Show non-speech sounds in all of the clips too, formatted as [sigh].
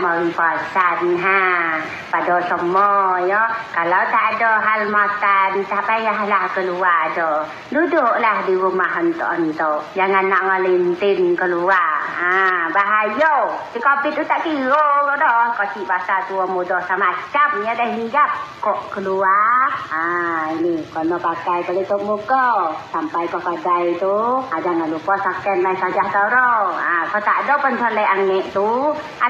mari pasan ha. Pada semua ya. Kalau tak ada hal makan tak payahlah keluar dah duduklah di rumah hantu-hantu jangan nak ngalintin keluar ha. Bahaya. Si kopi tu tak kira dah. Kecil basah tua muda sama macamnya dah hinggap. Kok keluar ha. Ini kena pakai pelitup muka. Sampai ke kedai tu ha, jangan lupa saken main saja taro. Ha kalau tak ada pencolek angin tu ha,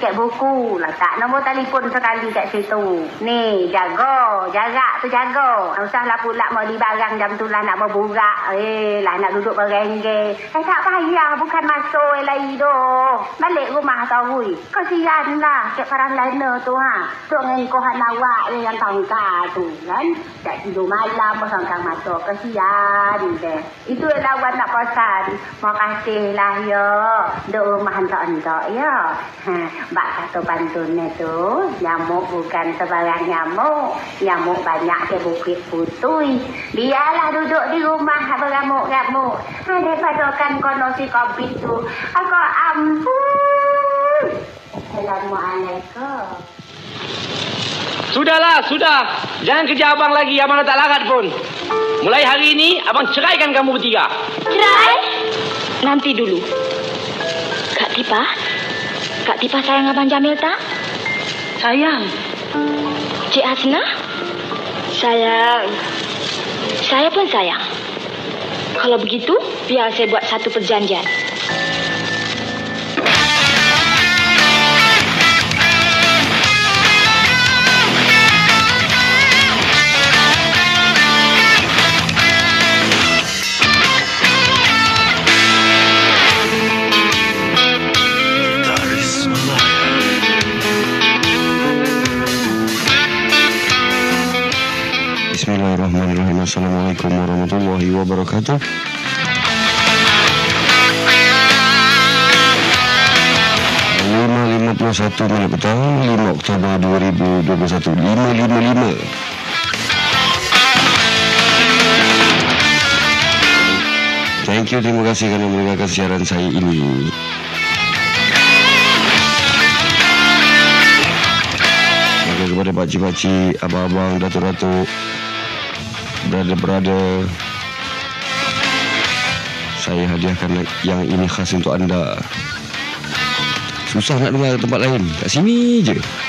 kat buku. Letak nombor telefon sekali kat situ. Ni jaga. Jarak tu jaga. Tak usahlah pula mau di barang jam tu lah nak berburak. Eh lah nak duduk berengge eh tak payah. Bukan masuk lagi tu balik rumah tau wui. Kesian lah kat parang lain tu ha. Tu dengan kohan awak yang tangka tu kan. Tak tidur malam pasang masuk. Kesian deh itu lawan nak pesan makasih lah ya. Duk rumah hantar-hantar ya. Ha, bak satu pantunnya tu nyamuk bukan sebarang nyamuk nyamuk banyak ke bukit putui biarlah duduk di rumah beramuk-ramuk ha, daripada kan kono si covid tu aku ampun Assalamualaikum Sudahlah, sudah. Jangan kerja abang lagi. Abang dah tak larat pun. Mulai hari ini, abang ceraikan kamu bertiga. Cerai? Nanti dulu. Kak Tipa? Kak Tipa sayang Abang Jamil tak? sayang Cik Hasna? Sayang. Saya pun sayang. Kalau begitu, biar saya buat satu perjanjian. Assalamualaikum warahmatullahi wabarakatuh. Lima lima puluh satu minit petang, lima Oktober dua ribu dua puluh satu, lima lima lima. Thank you, terima kasih kerana mendengarkan siaran saya ini. Maka kepada pakcik-pakcik, abang-abang, datuk-datuk, brother-brother, saya hadiahkan yang ini khas untuk anda. Susah nak dengar tempat lain. Kat sini je.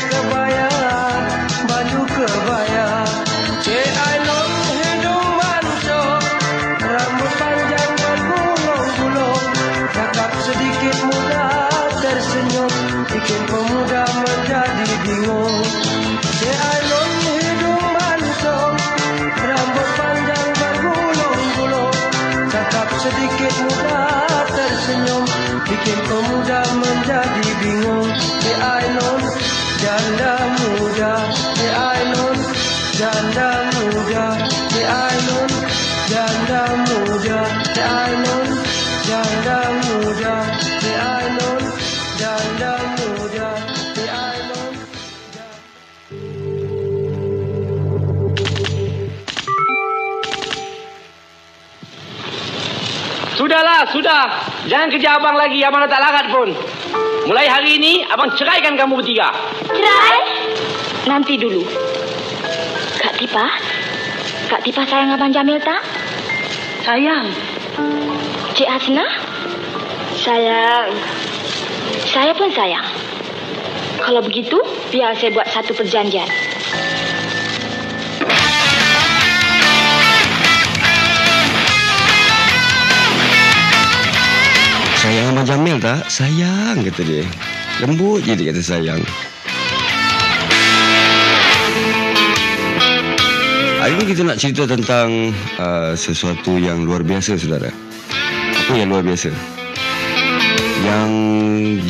Bye. Sudah. Jangan kerja abang lagi. Abang dah tak larat pun. Mulai hari ini, abang ceraikan kamu bertiga. Cerai? Nanti dulu. Kak Tipa? Kak Tipa sayang Abang Jamil tak? Sayang. Cik Hasna? Sayang. Saya pun sayang. Kalau begitu, biar saya buat satu perjanjian. Sayang Abang Jamil tak? Sayang kata dia. Lembut je dia kata sayang. Hari ini kita nak cerita tentang uh, sesuatu yang luar biasa saudara. Apa yang luar biasa? Yang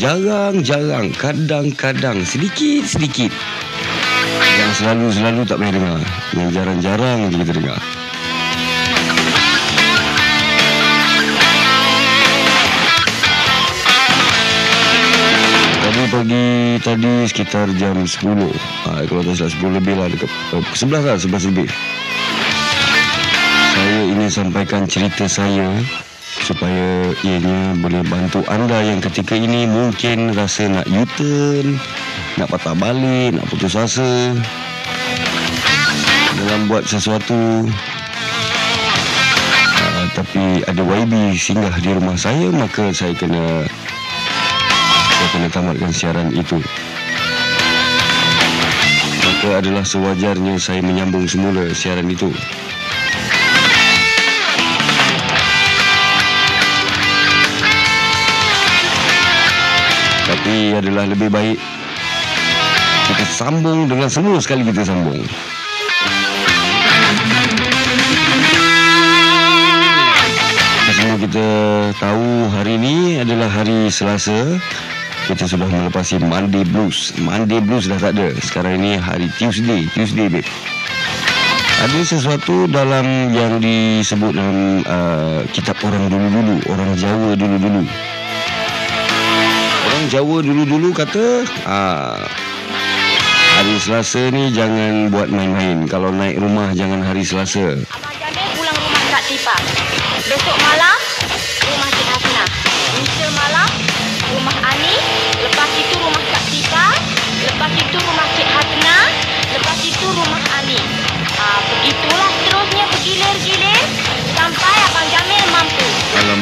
jarang-jarang, kadang-kadang, sedikit-sedikit. Yang selalu-selalu tak pernah dengar. Yang jarang-jarang kita dengar. Pagi tadi sekitar jam 10 ha, Kalau tak salah 10 lebih lah dekat, oh, 11 lah 11 lebih. Saya ingin sampaikan cerita saya Supaya ianya boleh bantu anda yang ketika ini mungkin rasa nak U-turn Nak patah balik, nak putus asa Dalam buat sesuatu. Ha, Tapi ada YB singgah di rumah saya Maka saya kena kena tamatkan siaran itu. Maka adalah sewajarnya saya menyambung semula siaran itu. Tapi adalah lebih baik kita sambung dengan semua sekali kita sambung. Kita tahu hari ini adalah hari Selasa kita sudah melepasi Monday Blues. Monday Blues dah tak ada. Sekarang ini hari Tuesday. Tuesday, babe. Ada sesuatu dalam yang disebut dalam uh, kitab orang dulu-dulu. Orang Jawa dulu-dulu. Orang Jawa dulu-dulu kata... Uh, hari Selasa ni jangan buat main-main. Kalau naik rumah jangan hari Selasa. Abang Jamil pulang rumah Kak Tipa. Besok malam,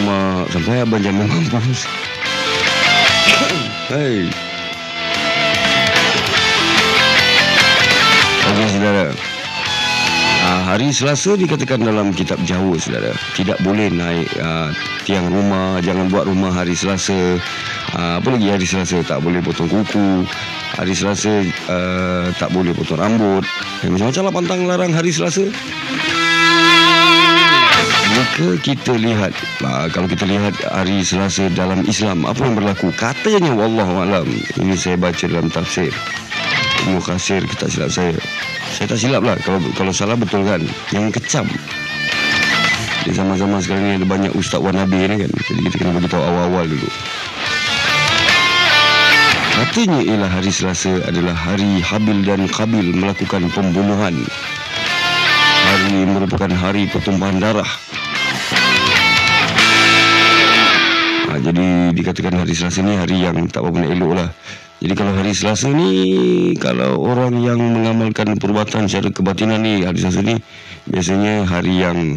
Alamak, sampai abang jangan mampus. [coughs] Hei. Okey, saudara. Ah, hari Selasa dikatakan dalam kitab Jawa, saudara. Tidak boleh naik ah, tiang rumah, jangan buat rumah hari Selasa. Ah, apa lagi hari Selasa? Tak boleh potong kuku. Hari Selasa ah, tak boleh potong rambut. Eh, macam-macam lah pantang larang hari Selasa. Jika kita lihat? Uh, Kalau kita lihat hari Selasa dalam Islam Apa yang berlaku? Katanya Wallahualam Ini saya baca dalam tafsir. Ibnu Khasir tak silap saya? Saya tak silap lah Kalau kalau salah betul kan? Yang kecam. Di zaman-zaman sekarang ni Ada banyak ustaz wanabi ni kan? Jadi kita kena beritahu awal-awal dulu. Katanya ialah hari Selasa adalah hari Habil dan Kabil melakukan pembunuhan. Hari merupakan hari pertumpahan darah Ha, jadi dikatakan hari Selasa ni hari yang tak apa nak elok lah. Jadi kalau hari Selasa ni kalau orang yang mengamalkan perubatan secara kebatinan ni hari Selasa ni biasanya hari yang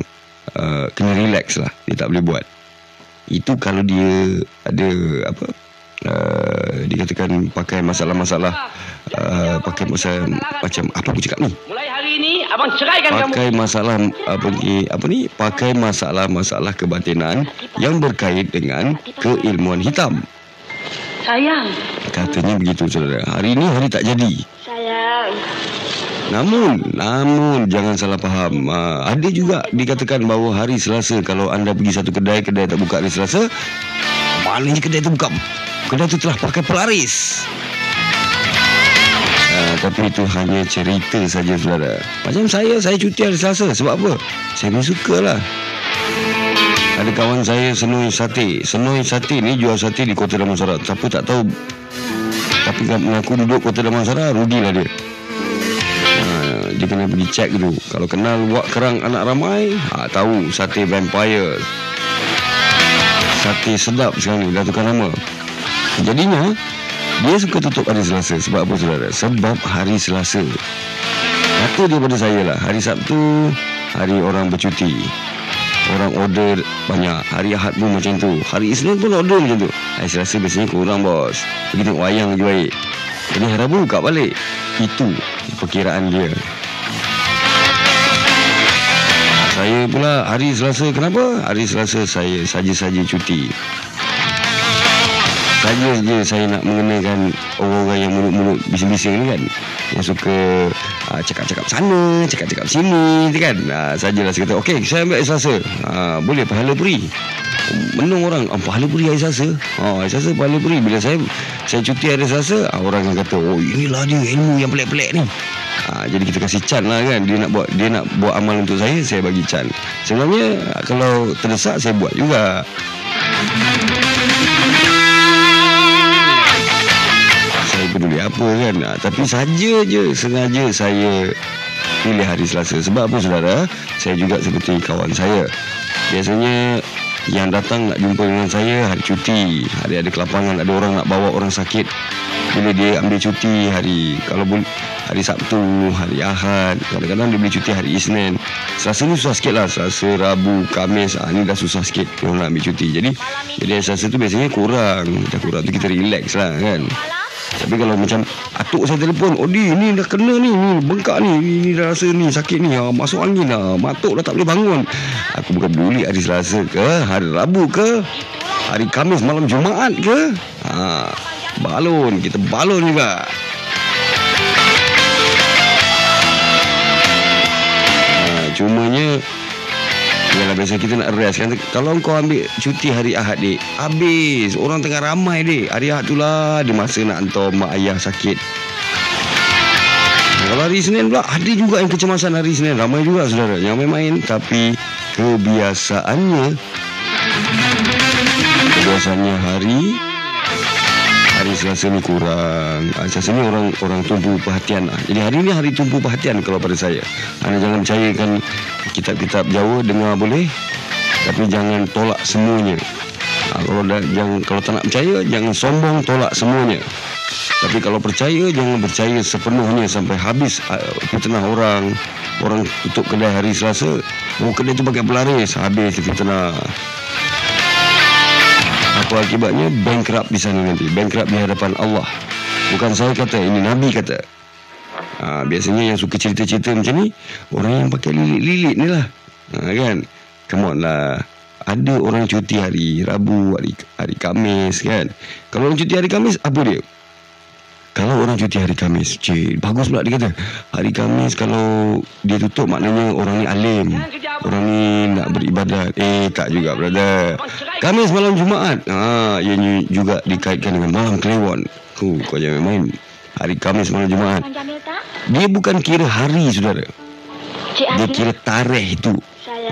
uh, kena relax lah. Dia tak boleh buat. Itu kalau dia ada apa uh, dikatakan pakai masalah-masalah uh, pakai masa macam apa aku cakap ni? Abang ceraikan kamu. pakai masalah apa ni apa ni? Pakai masalah-masalah kebatinan yang berkait dengan keilmuan hitam. Sayang. katanya begitu saudara. Hari ini hari tak jadi. Sayang. namun namun jangan salah faham. Uh, ada juga dikatakan bahawa hari Selasa kalau anda pergi satu kedai kedai tak buka hari Selasa Maknanya kedai tu bukan Kedai tu telah pakai pelaris Uh, tapi itu hanya cerita saja saudara. Macam saya, saya cuti hari Selasa. Sebab apa? Saya memang suka lah Ada kawan saya Senoi Sate Senoi Sate ni jual sate di Kota Damansara Siapa tak tahu? Tapi kan mengaku duduk Kota Damansara Rugilah dia. Uh, Dia kena pergi check dulu. Kalau kenal Wak Kerang Anak Ramai ha, Tahu Sate Vampire. Sate sedap sekarang ni Dah tukar nama. Jadinya dia suka tutup hari Selasa. Sebab apa saudara? Sebab hari Selasa. Kata dia pada saya lah Hari Sabtu Hari orang bercuti. Orang order banyak. Hari Ahad pun macam tu. Hari Isnin pun order macam tu. Hari Selasa biasanya kurang bos. Pergi tengok wayang lagi baik. Jadi hari Rabu buka balik. Itu perkiraan dia. Saya pula hari Selasa Kenapa? Hari Selasa saya saja-saja cuti saja je saya nak mengenakan orang-orang yang mulut-mulut bising-bising ni kan. Yang suka uh, cakap-cakap sana cakap-cakap sini tu kan. Uh, sajalah saya kata okey saya ambil hari Selasa uh, boleh pahala beri menung orang oh, pahala beri hari Selasa oh, hari Selasa pahala beri bila saya saya cuti hari Selasa uh, orang akan kata oh inilah dia ilmu yang pelik-pelik ni. Ha, jadi kita kasih can lah kan. Dia nak buat dia nak buat amal untuk saya saya bagi can sebenarnya kalau terdesak saya buat juga apa kan? Ha, Tapi saja je Sengaja saya Pilih hari Selasa. Sebab apa saudara? Saya juga seperti kawan saya. Biasanya Yang datang nak jumpa dengan saya Hari cuti. Hari ada kelapangan Ada orang nak bawa orang sakit. Bila dia ambil cuti Hari Kalau boleh Hari Sabtu Hari Ahad Kadang-kadang dia boleh cuti hari Isnin. Selasa ni susah sikit lah. Selasa, Rabu, Kamis ha, Ni dah susah sikit Orang nak ambil cuti. Jadi Jadi Selasa tu biasanya kurang. Dah kurang tu kita relax lah kan tapi kalau macam atuk saya telefon, oh di ni dah kena ni, ni bengkak ni, ni, ni dah rasa ni sakit ni, ha, masuk angin dah, matuk dah tak boleh bangun. Aku bukan peduli hari Selasa ke, hari Rabu ke, hari Kamis malam Jumaat ke. Ha, balon, kita balon juga. Ha, cumanya Yalah biasa kita nak rest kan. Kalau kau ambil cuti hari Ahad dik Habis. Orang tengah ramai dik. Hari Ahad tu lah Dia masa nak hantar mak ayah sakit. Kalau hari Senin pula Ada juga yang kecemasan hari Senin. Ramai juga saudara Yang main-main. Tapi Kebiasaannya Kebiasaannya hari Hari Selasa ni kurang. Ha, Selasa ni orang orang tumpu perhatian. Lah. Jadi hari ni hari tumpu perhatian Kalau pada saya. Anda jangan percayakan Kitab-kitab Jawa Dengar boleh. Tapi jangan tolak semuanya. Ha, Kalau dah, jangan, kalau tak nak percaya Jangan sombong tolak semuanya. Tapi kalau percaya Jangan percaya sepenuhnya Sampai habis Fitnah orang. Orang tutup kedai hari Selasa Oh kedai tu pakai pelaris Habis fitnah apa akibatnya? Bankrupt di sana nanti. Bankrupt di hadapan Allah. Bukan saya kata ini Nabi kata. Ha, biasanya yang suka cerita-cerita macam ni orang yang pakai lilit-lilit ni lah. Ha, kan? Come on lah. Ada orang cuti hari Rabu hari, hari Kamis kan? Kalau orang cuti hari Kamis apa dia kalau orang cuti hari Kamis Cik Bagus pula dia kata. Hari Kamis kalau Dia tutup maknanya Orang ni alim. Orang ni nak beribadat. Eh tak juga brother. Kamis malam Jumaat. Ha, Ia juga dikaitkan dengan malam kelewon Kau, kau jangan main. Hari Kamis malam Jumaat? Dia bukan kira hari saudara. Dia kira tarikh itu.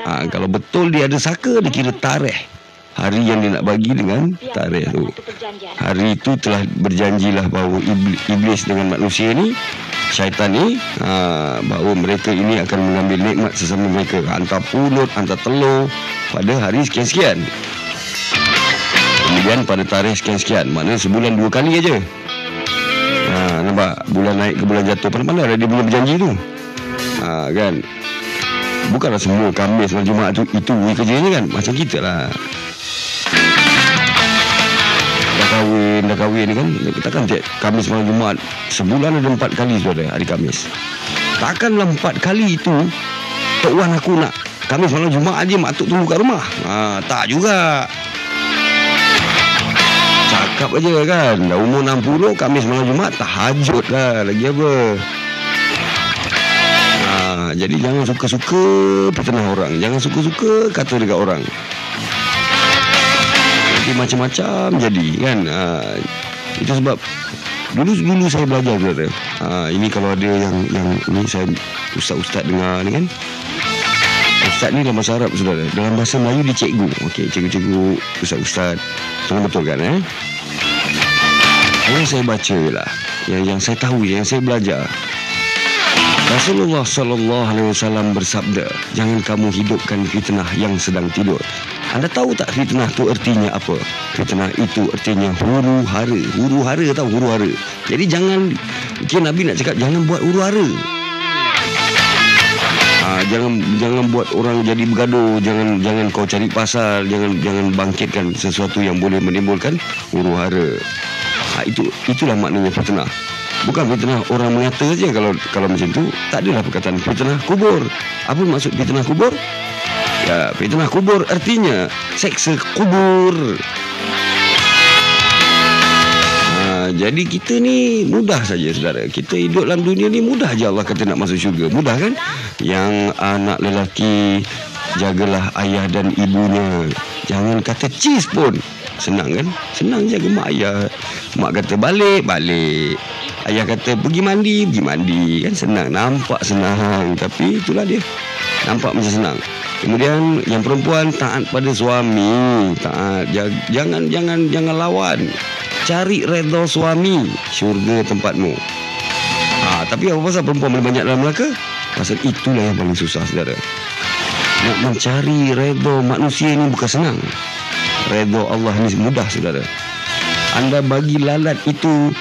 Ha, Kalau betul dia ada saka Dia kira tarikh Hari yang dia nak bagi dengan tarikh tu. Hari itu telah berjanjilah bahawa iblis, dengan manusia ni Syaitan ni ha, Bahawa mereka ini akan mengambil nikmat sesama mereka. Hantar pulut, hantar telur Pada hari sekian-sekian. Kemudian pada tarikh sekian-sekian Maknanya sebulan dua kali aja. Ha, nampak? Bulan naik ke bulan jatuh Pandai-pandai dia boleh berjanji tu. Ha, Kan? Bukanlah semua Kamis dan Jumaat tu Itu kerjanya kan? Macam kita lah kahwin Dah kahwin kan Takkan tiap Kamis malam Jumaat Sebulan ada empat kali saudara Hari Kamis. Takkanlah empat kali itu Tok Wan aku nak Kamis malam Jumaat je Mak tunggu kat rumah. Ha, Tak juga. Cakap aja kan Dah umur 60 Kamis malam Jumaat Tahajud lah Lagi apa. Ha, Jadi jangan suka-suka Pertenah orang. Jangan suka-suka Kata dekat orang Tapi macam-macam jadi kan? Ha, Itu sebab Dulu dulu saya belajar brother ha, Ini kalau ada yang yang Ini saya Ustaz-ustaz dengar ni kan? Ustaz ni dalam bahasa Arab saudara Dalam bahasa Melayu dia cikgu. Okey cikgu-cikgu Ustaz-ustaz. Tolong betul kan eh? Yang saya baca je lah. Yang, yang saya tahu Yang saya belajar Rasulullah sallallahu alaihi wasallam bersabda, "Jangan kamu hidupkan fitnah yang sedang tidur." Anda tahu tak fitnah tu artinya apa? Fitnah itu artinya huru hara. Huru hara tahu huru hara. Jadi jangan mungkin Nabi nak cakap jangan buat huru hara. Ha, jangan jangan buat orang jadi bergaduh, jangan jangan kau cari pasal, jangan jangan bangkitkan sesuatu yang boleh menimbulkan huru hara. Ha, itu itulah maknanya fitnah. Bukan fitnah orang mengata saja kalau kalau macam tu tak adalah perkataan fitnah kubur. Apa maksud fitnah kubur? Ya, fitnah kubur artinya seksa kubur. Ha, jadi kita ni mudah saja saudara. Kita hidup dalam dunia ni mudah je Allah kata nak masuk syurga. Mudah kan? Yang anak lelaki jagalah ayah dan ibunya. Jangan kata cheese pun. Senang kan? Senang jaga mak ayah. Mak kata balik, balik. Ayah kata pergi mandi, pergi mandi. Kan senang. Nampak senang. Tapi itulah dia. Nampak macam senang. Kemudian yang perempuan taat pada suami. Taat. Jangan jangan jangan lawan. Cari redha suami. Syurga tempatmu. Ha, tapi apa pasal perempuan boleh banyak dalam neraka? Pasal itulah yang paling susah saudara. Nak mencari redha manusia ini bukan senang. Redha Allah ini mudah saudara. Anda bagi lalat itu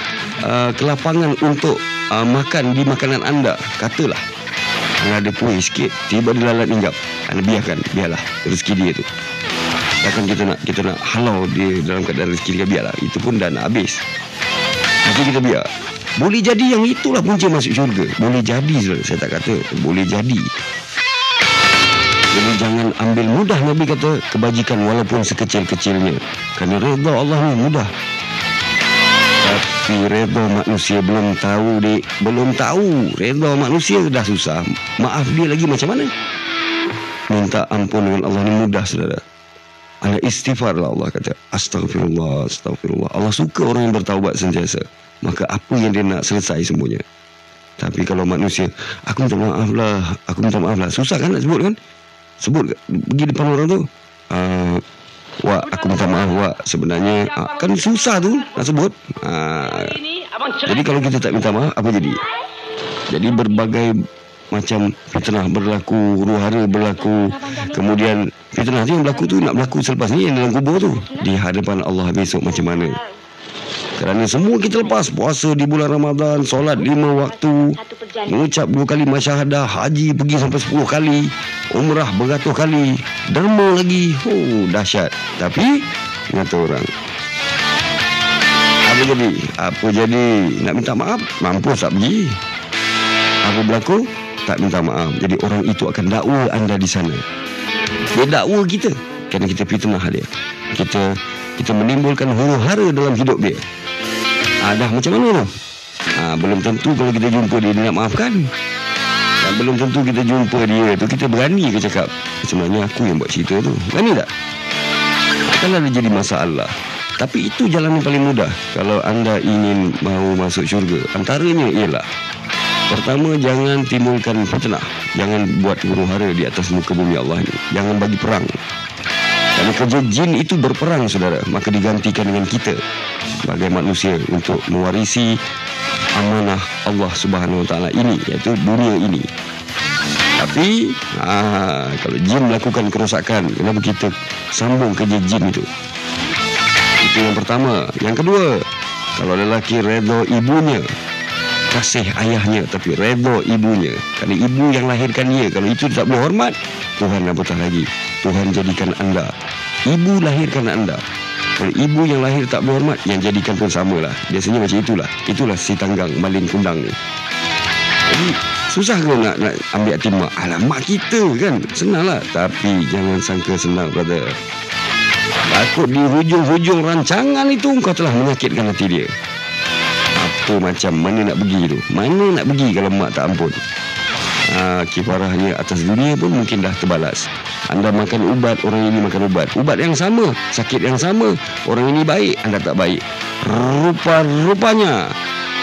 uh, kelapangan untuk uh, makan di makanan anda. Katalah. Anda ada kuih sikit. Tiba dia lalat hinggap. Anda biarkan. Biarlah. Rezeki dia tu. Takkan kita nak kita nak halau dia dalam keadaan rezeki dia. Biarlah. Itu pun dah nak habis. Nanti kita biar. Boleh jadi yang itulah punca masuk syurga. Boleh jadi. Saya tak kata. Boleh jadi. Jadi jangan ambil mudah Nabi kata kebajikan walaupun sekecil-kecilnya. Kerana redha Allah ni mudah. Tapi redha manusia belum tahu dik. Belum tahu. Redha manusia dah susah. Maaf dia lagi macam mana? Minta ampun dengan Allah ni mudah saudara. Anda istighfar lah Allah kata. Astaghfirullah, astaghfirullah. Allah suka orang yang bertaubat sentiasa. Maka apa yang dia nak selesai semuanya. Tapi kalau manusia, aku minta maaf lah. Aku minta maaf lah. Susah kan nak sebut kan? Sebut pergi depan orang tu. Uh, Wak, aku minta maaf Wak. Sebenarnya uh, kan susah tu nak sebut. Uh, jadi kalau kita tak minta maaf, apa jadi? Jadi berbagai macam fitnah berlaku, huru hara berlaku. Kemudian fitnah tu yang berlaku tu nak berlaku selepas ni yang dalam kubur tu. Di hadapan Allah besok macam mana? Kerana semua kita lepas puasa di bulan Ramadan, solat lima waktu, mengucap dua kali masyahadah, haji pergi sampai sepuluh kali, umrah beratus kali, derma lagi. Oh, dahsyat. Tapi, kata orang. Apa jadi? Apa jadi? Nak minta maaf? Mampu tak pergi. Apa berlaku? Tak minta maaf. Jadi orang itu akan dakwa anda di sana. Dia dakwa kita. Kerana kita fitnah dia. Kita kita menimbulkan huru hara dalam hidup dia. Ah, dah macam mana tu? Ah, belum tentu kalau kita jumpa dia, dia nak maafkan. Dan belum tentu kita jumpa dia tu, kita berani ke cakap. Sebenarnya aku yang buat cerita tu. Berani tak? Akan ada jadi masalah. Tapi itu jalan yang paling mudah. Kalau anda ingin mahu masuk syurga. Antaranya ialah. Pertama, jangan timbulkan fitnah. Jangan buat huru hara di atas muka bumi Allah ni. Jangan bagi perang. Kerja jin itu berperang saudara. Maka digantikan dengan kita Sebagai manusia Untuk mewarisi Amanah Allah subhanahu wa ta'ala ini Iaitu dunia ini. Tapi aa, Kalau jin melakukan kerosakan Kenapa kita sambung kerja jin itu? Itu yang pertama. Yang kedua Kalau lelaki redha ibunya Kasih ayahnya Tapi redha ibunya. Kerana ibu yang lahirkan dia Kalau itu tak boleh hormat Tuhan apatah lagi. Tuhan jadikan anda Ibu lahirkan anda. Kalau ibu yang lahir tak berhormat Yang jadikan pun sama lah Biasanya macam itulah. Itulah si tanggang maling kundang ni. Jadi Susah ke nak, nak ambil hati mak? Alamak kita kan. Senang lah Tapi jangan sangka senang brother. Takut di hujung-hujung rancangan itu Kau telah menyakitkan hati dia. Apa macam Mana nak pergi tu? Mana nak pergi kalau mak tak ampun? Ha, Kifarahnya atas dunia pun mungkin dah terbalas Anda makan ubat, orang ini makan ubat. Ubat yang sama, sakit yang sama. Orang ini baik, anda tak baik. Rupa-rupanya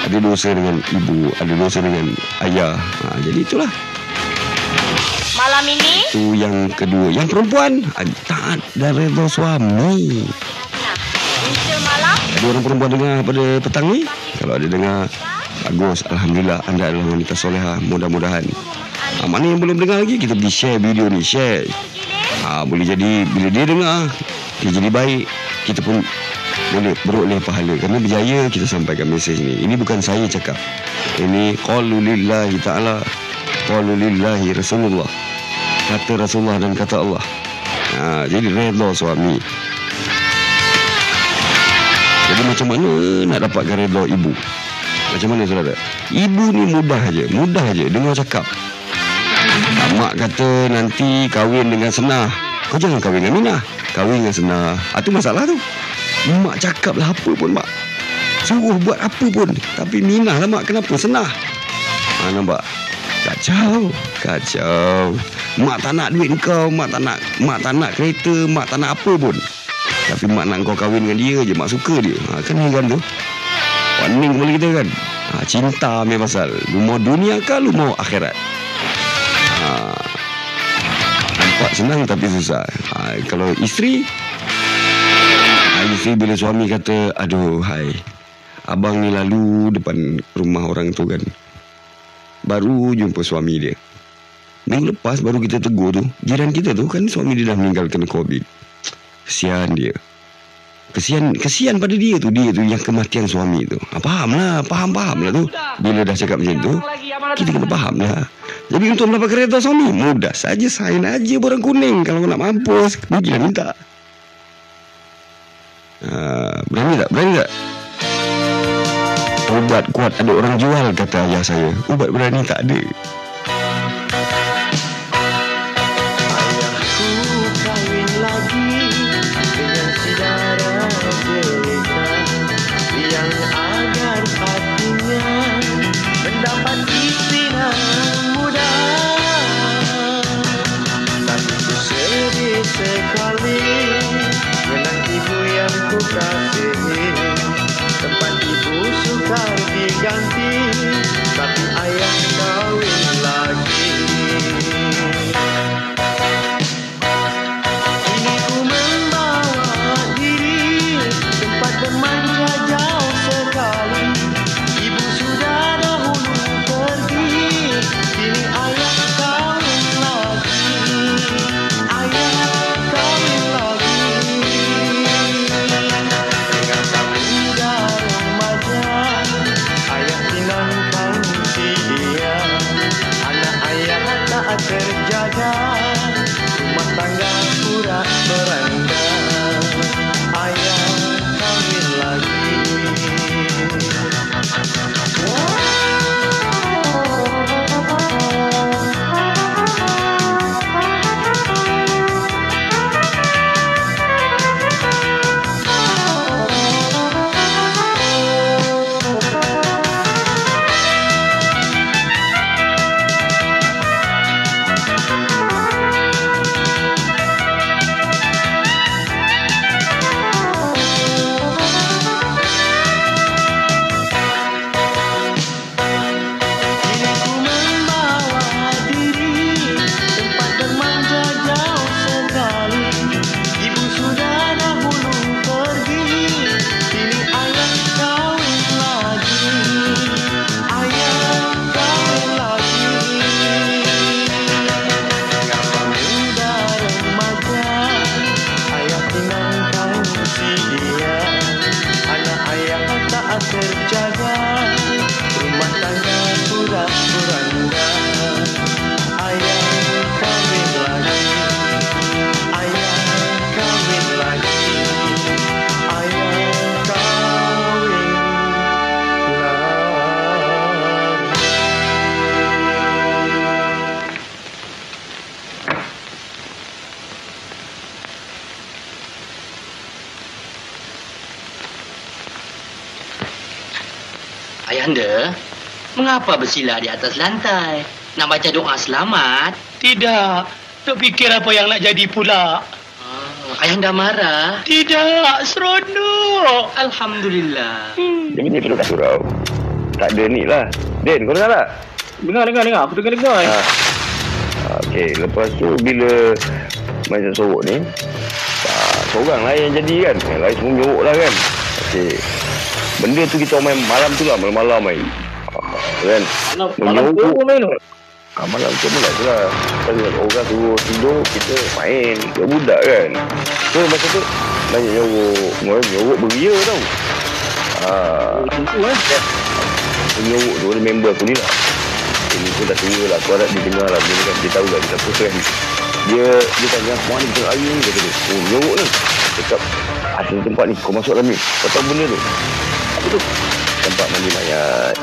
ada dosa dengan ibu, ada dosa dengan ayah. Ha, jadi itulah. Malam ini, Itu yang kedua. Yang perempuan, ah, taat dan redha suami. nah, malam, Ada orang perempuan dengar pada petang ni? Kalau ada dengar, bagus. Alhamdulillah, anda adalah wanita soleha. Mudah-mudahan. Ha, mana yang belum dengar lagi, kita pergi share video ni. Share. Ha, boleh jadi, bila dia dengar, dia jadi baik. Kita pun boleh beroleh pahala. Kerana berjaya kita sampaikan mesej ni. Ini bukan saya cakap. Ini qaululillahi ta'ala. Qaululillahi Rasulullah. Kata Rasulullah dan kata Allah. Ha, jadi redha suami. Jadi macam mana nak dapatkan redha ibu? Macam mana saudara? Ibu ni mudah aja, mudah aja dengar cakap. Mak kata nanti kahwin dengan senah. Kau jangan kahwin dengan Minah. Kahwin dengan senah. Ah, tu masalah tu. Mak cakap lah apa pun mak. Suruh buat apa pun. Tapi Minah lah mak kenapa senah. Ha, nampak? Kacau. Kacau. Mak tak nak duit kau. Mak tak nak, mak tak nak kereta. Mak tak nak apa pun. Tapi mak nak kau kahwin dengan dia je. Mak suka dia. Ha, kan heran tu. Pening kepala kita kan. Cinta punya pasal. Lu mau dunia lu mau akhirat? Ha, nampak senang tapi susah. Ha, kalau isteri, ha, isteri bila suami kata, aduh hai, abang ni lalu depan rumah orang tu kan. Baru jumpa suami dia. Minggu lepas baru kita tegur tu. Jiran kita tu kan suami dia dah meninggal kena COVID. Kesian dia. Kesian kesian pada dia tu Dia tu yang kematian suami tu. Ha, Faham lah Faham-faham lah tu. Bila dah cakap macam tu Kita kena faham lah Jadi untuk mendapatkan kereta suami Mudah saja Sign aja borang kuning. Kalau nak mampus Pergilah minta. Ha, Berani tak? Berani tak? Ubat kuat ada orang jual Kata ayah saya. Ubat berani tak ada mengapa bersila di atas lantai? Nak baca doa selamat? Tidak. Tak fikir apa yang nak jadi pula. Ah, ayah dah marah. Tidak, seronok. Alhamdulillah. Jadi ni perlu kat surau. Tak ada ni lah. Den, kau dengar tak? Dengar, dengar, dengar. Aku dengar-dengar. Ha. Okey, lepas tu bila macam sorok ni, tak, seorang lah yang jadi kan. Yang lain semua menyorok lah kan. Okey. Benda tu kita main malam tu lah, malam-malam main. Ah, kan? Malam, malam tu pun main tu. Ah, malam tu pula tu lah. Kalau orang suruh tidur, kita main. Kita budak kan. So, masa tu, banyak nyorok. Nyorok, nyorok beria tau. Ah, Tentu eh. Penyuruk tu ada member aku ni lah Ini pun dah tua lah Aku harap dia dengar lah Dia, kan, dia tahu lah Dia apa kan Dia Dia tanya Mana kita air ni Kata dia Oh penyuruk ni Cakap Asal tempat ni Kau masuk dalam ni Kau tahu benda tu Apa tu Tempat mandi mayat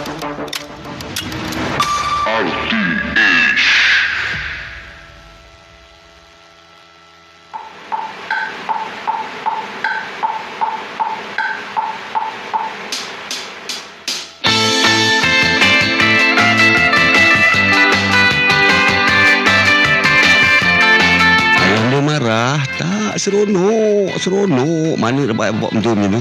seronok Seronok. Mana dapat buat macam tu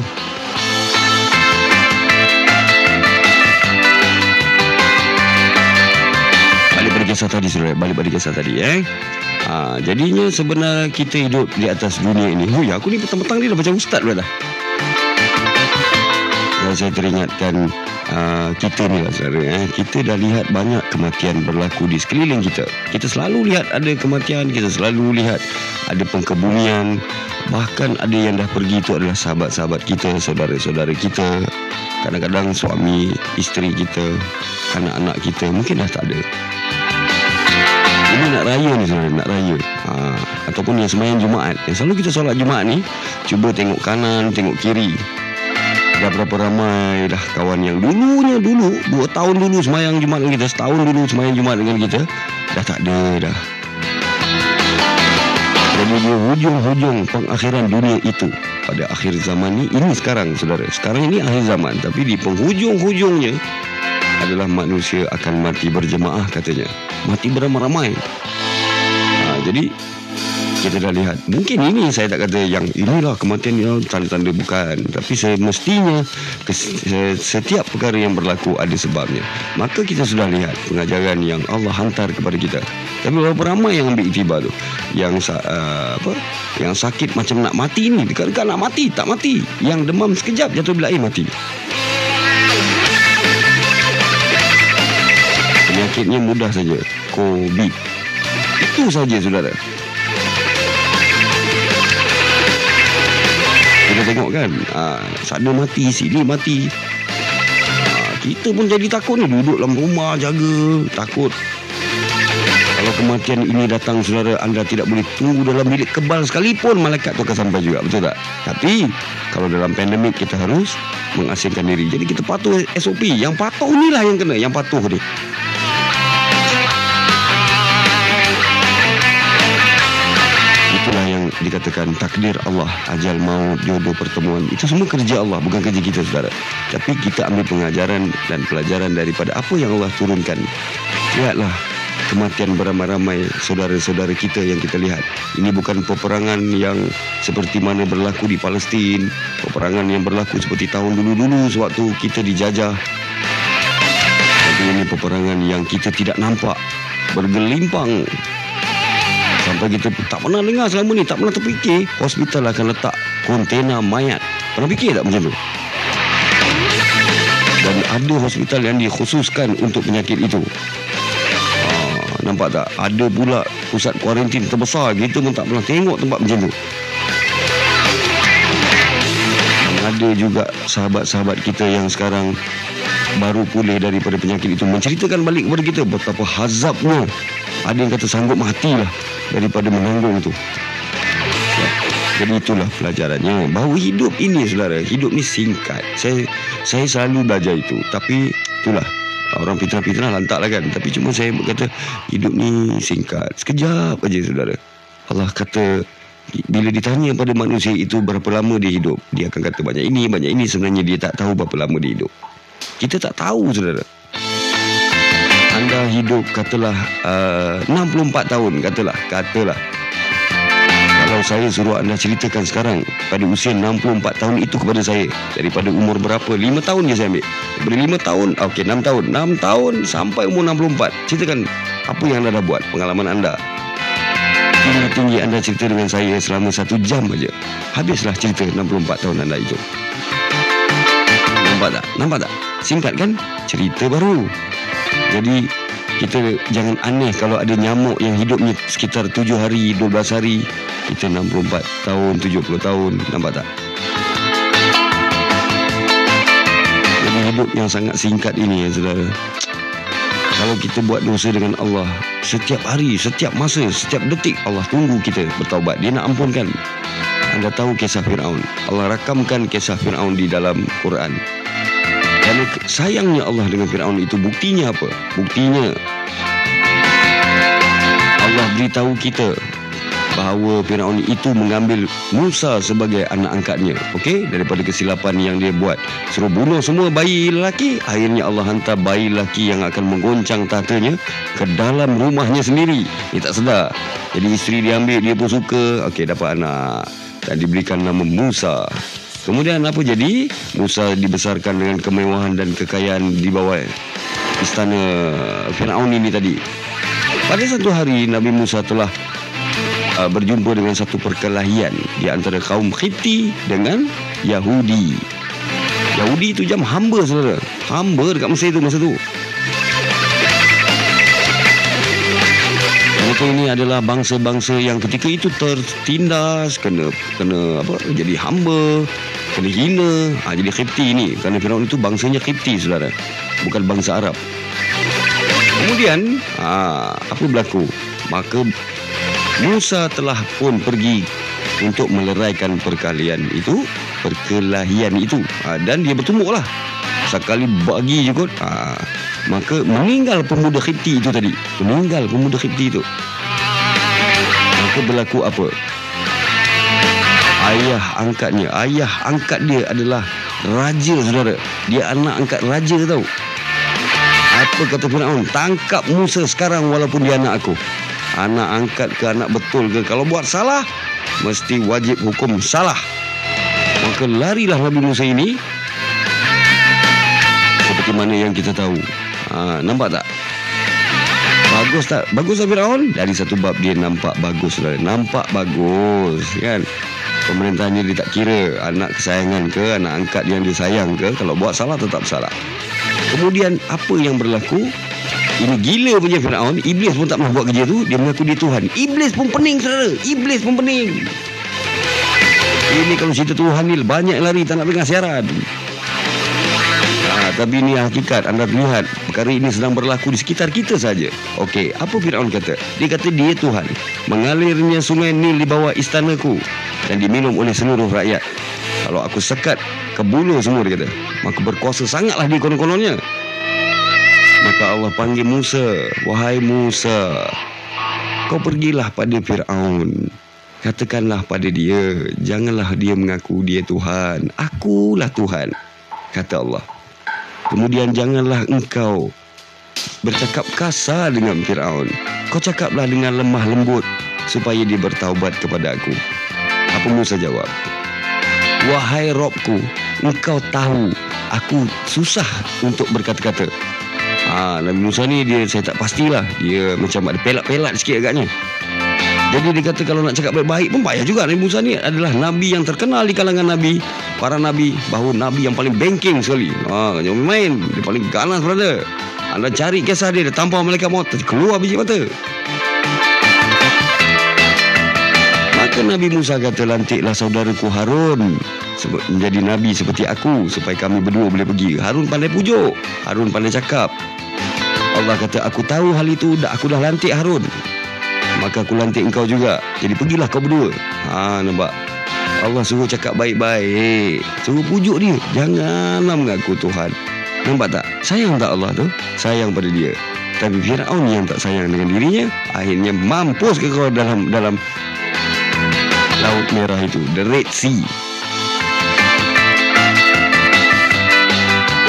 Balik pada kisah tadi saudara Balik pada kisah tadi eh? Ha, Jadinya sebenarnya kita hidup di atas dunia ini. Hui aku ni petang-petang ni dah macam ustaz pula dah Dan saya teringatkan uh, kita ni lah saudara eh. Kita dah lihat banyak kematian berlaku di sekeliling kita Kita selalu lihat ada kematian Kita selalu lihat ada pengkebumian Bahkan ada yang dah pergi itu adalah sahabat-sahabat kita Saudara-saudara kita Kadang-kadang suami, isteri kita Anak-anak kita mungkin dah tak ada ini nak raya ni saudara, nak raya. Ha, ataupun yang semayang Jumaat. Yang selalu kita solat Jumaat ni, cuba tengok kanan, tengok kiri. Dah berapa ramai dah kawan yang dulunya dulu, dua tahun dulu semayang Jumaat dengan kita, setahun dulu semayang Jumaat dengan kita, dah tak ada dah. Jadi dia hujung-hujung pengakhiran dunia itu pada akhir zaman ni ini sekarang saudara. Sekarang ini akhir zaman tapi di penghujung-hujungnya adalah manusia akan mati berjemaah katanya. Mati beramai-ramai. Ha, jadi kita dah lihat. Mungkin ini saya tak kata yang inilah kematian yang tanda-tanda bukan. Tapi semestinya setiap perkara yang berlaku ada sebabnya. Maka kita sudah lihat pengajaran yang Allah hantar kepada kita. Tapi berapa ramai yang ambil iktibar tu? Yang uh, apa? Yang sakit macam nak mati ni. Dekat-dekat nak mati tak mati. Yang demam sekejap jatuh bilik air mati. Penyakitnya mudah saja. COVID. Itu saja saudara kita tengok kan? Ha, sana mati sini mati. Ha, kita pun jadi takut ni duduk dalam rumah jaga takut. Kalau kematian ini datang saudara anda tidak boleh tunggu dalam bilik kebal sekalipun malaikat tu akan sampai juga betul tak? Tapi kalau dalam pandemik kita harus mengasingkan diri. Jadi kita patuh SOP yang patuh ni lah yang kena yang patuh ni dikatakan takdir Allah Ajal maut, jodoh, pertemuan Itu semua kerja Allah Bukan kerja kita saudara. Tapi kita ambil pengajaran dan pelajaran Daripada apa yang Allah turunkan. Lihatlah Kematian beramai-ramai saudara-saudara kita yang kita lihat. Ini bukan peperangan yang seperti mana berlaku di Palestin Peperangan yang berlaku seperti tahun dulu-dulu Sewaktu kita dijajah. Tapi ini peperangan yang kita tidak nampak Bergelimpang Sampai kita tak pernah dengar selama ni Tak pernah terfikir Hospital akan letak Kontena mayat. Pernah fikir tak macam tu? Dan ada hospital yang dikhususkan Untuk penyakit itu. Ah, Nampak tak? Ada pula Pusat kuarantin terbesar. Kita pun tak pernah tengok tempat macam tu. Dan ada juga Sahabat-sahabat kita yang sekarang baru pulih daripada penyakit itu. Menceritakan balik kepada kita betapa hazabnya ada yang kata sanggup mati lah daripada menanggung itu. Ya. jadi itulah pelajarannya. Bahawa hidup ini saudara. Hidup ni singkat. Saya saya selalu belajar itu. Tapi itulah. Orang fitnah-fitnah lantak lah kan. Tapi cuma saya berkata hidup ni singkat. Sekejap aja saudara. Allah kata bila ditanya pada manusia itu berapa lama dia hidup dia akan kata banyak ini banyak ini. Sebenarnya dia tak tahu berapa lama dia hidup. Kita tak tahu saudara anda hidup katalah uh, 64 tahun katalah katalah. Kalau saya suruh anda ceritakan sekarang pada usia 64 tahun itu kepada saya daripada umur berapa? 5 tahun je saya ambil. Daripada 5 tahun okey 6 tahun. 6 tahun sampai umur 64 ceritakan apa yang anda dah buat pengalaman anda. Tinggi-tinggi anda cerita dengan saya selama satu jam aja habislah cerita 64 tahun anda itu. Nampak tak? Nampak tak? Singkat kan? Cerita baru jadi kita jangan aneh kalau ada nyamuk yang hidupnya sekitar 7 hari, 12 hari. Kita 64 tahun, 70 tahun. Nampak tak? Jadi hidup yang sangat singkat ini ya saudara. Kalau kita buat dosa dengan Allah, setiap hari, setiap masa, setiap detik Allah tunggu kita bertaubat. Dia nak ampunkan. Anda tahu kisah Fir'aun. Allah rakamkan kisah Fir'aun di dalam Quran. Kerana sayangnya Allah dengan Fir'aun itu buktinya apa? Buktinya Allah beritahu kita bahawa Firaun itu mengambil Musa sebagai anak angkatnya. Okey, daripada kesilapan yang dia buat. Suruh bunuh semua bayi lelaki, akhirnya Allah hantar bayi lelaki yang akan menggoncang tahtanya ke dalam rumahnya sendiri. Dia tak sedar. Jadi isteri dia ambil, dia pun suka. Okey, dapat anak dan diberikan nama Musa. Kemudian apa jadi? Musa dibesarkan dengan kemewahan dan kekayaan di bawah istana Firaun ini tadi. Pada satu hari Nabi Musa telah uh, berjumpa dengan satu perkelahian di antara kaum Khiti dengan Yahudi. Yahudi itu jam hamba saudara. Hamba dekat Mesir itu masa tu. Mereka ini adalah bangsa-bangsa yang ketika itu tertindas, kena kena apa? Jadi hamba, kena hina. Ha, jadi Khiti ini kerana Firaun itu bangsanya Khiti saudara. Bukan bangsa Arab. Kemudian ha, apa berlaku? Maka Musa telah pun pergi untuk meleraikan perkalian itu, perkelahian itu. Ha, dan dia bertumbuk lah. Sekali bagi je kot. Ha, maka meninggal pemuda Khiti itu tadi. Meninggal pemuda Khiti itu. Maka berlaku apa? Ayah angkatnya, ayah angkat dia adalah raja saudara. Dia anak angkat raja tau. Apa kata Firaun? Tangkap Musa sekarang walaupun dia anak aku. Anak angkat ke anak betul ke? Kalau buat salah, mesti wajib hukum salah. Maka larilah Nabi Musa ini. Seperti mana yang kita tahu. Ha, nampak tak? Bagus tak? Bagus tak Firaun? Dari satu bab dia nampak bagus. Saudara. Nampak bagus. Kan? Pemerintahnya dia tak kira anak kesayangan ke, anak angkat yang dia sayang ke. Kalau buat salah, tetap salah. Kemudian apa yang berlaku? Ini gila punya Firaun. Iblis pun tak pernah buat kerja tu. Dia mengaku dia Tuhan. Iblis pun pening saudara. Iblis pun pening. Ini kalau cerita Tuhan ni banyak lari tak nak dengar siaran. Ha, tapi ini hakikat. Anda lihat perkara ini sedang berlaku di sekitar kita saja. Okey, apa Firaun kata? Dia kata dia Tuhan. Mengalirnya sungai Nil di bawah istanaku dan diminum oleh seluruh rakyat. Kalau aku sekat ke bulu semua dia kata. Maka berkuasa sangatlah dia konon-kononnya. Maka Allah panggil Musa. Wahai Musa. Kau pergilah pada Fir'aun. Katakanlah pada dia. Janganlah dia mengaku dia Tuhan. Akulah Tuhan. Kata Allah. Kemudian janganlah engkau bercakap kasar dengan Fir'aun. Kau cakaplah dengan lemah lembut supaya dia bertaubat kepada aku. Apa Musa jawab? Wahai Robku, engkau tahu aku susah untuk berkata-kata. Ha, Nabi Musa ni dia saya tak pastilah. Dia macam ada pelat-pelat sikit agaknya. Jadi dia kata kalau nak cakap baik-baik pun payah juga. Nabi Musa ni adalah Nabi yang terkenal di kalangan Nabi. Para Nabi. Bahawa Nabi yang paling banking sekali. Ha, jangan main. Dia paling ganas brother. Anda cari kisah dia. Dia tampar malaikat maut. Keluar biji mata. Maka Nabi Musa kata lantiklah saudaraku Harun menjadi Nabi seperti aku supaya kami berdua boleh pergi. Harun pandai pujuk. Harun pandai cakap. Allah kata aku tahu hal itu dah aku dah lantik Harun. Maka aku lantik engkau juga. Jadi pergilah kau berdua. Ha nampak. Allah suruh cakap baik-baik. Suruh pujuk dia. Janganlah mengaku Tuhan. Nampak tak? Sayang tak Allah tu? Sayang pada dia. Tapi Firaun yang tak sayang dengan dirinya, akhirnya mampus ke kau dalam dalam laut merah itu, the Red Sea.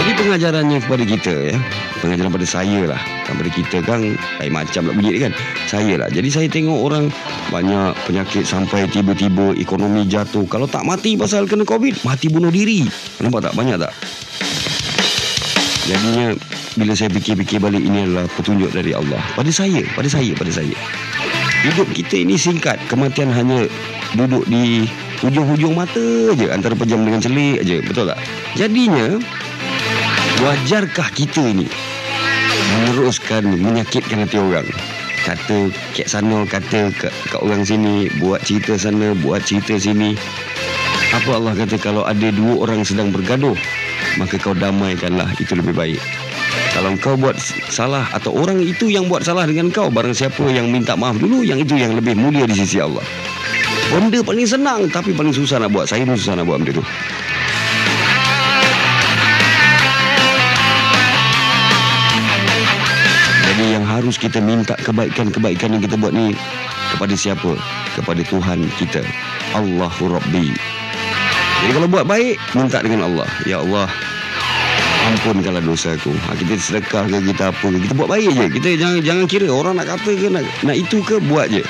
Jadi pengajarannya kepada kita ya, pengajaran pada saya lah. Kan pada kita kan lain macam lah bunyi kan. Saya lah. Jadi saya tengok orang banyak penyakit sampai tiba-tiba ekonomi jatuh. Kalau tak mati pasal kena covid mati bunuh diri. Nampak tak? Banyak tak? Jadinya bila saya fikir-fikir balik ini adalah petunjuk dari Allah. Pada saya pada saya pada saya. Hidup kita ini singkat. Kematian hanya duduk di hujung-hujung mata je. Antara pejam dengan celik je. Betul tak? Jadinya wajarkah kita ini meneruskan menyakitkan hati orang. Kata kat sana kata kat, kat orang sini buat cerita sana buat cerita sini. Apa Allah kata kalau ada dua orang sedang bergaduh maka kau damaikanlah itu lebih baik. Kalau kau buat salah atau orang itu yang buat salah dengan kau barang siapa yang minta maaf dulu yang itu yang lebih mulia di sisi Allah. Benda paling senang tapi paling susah nak buat saya pun susah nak buat benda tu Harus kita minta kebaikan-kebaikan yang kita buat ni kepada siapa? Kepada Tuhan kita. Allahu Rabbi. Jadi kalau buat baik, minta dengan Allah. Ya Allah, ampunkanlah dosa aku. Ha, kita sedekah ke kita apa ke, kita buat baik je. Kita jangan jangan kira orang nak kata ke nak, nak itu ke buat je.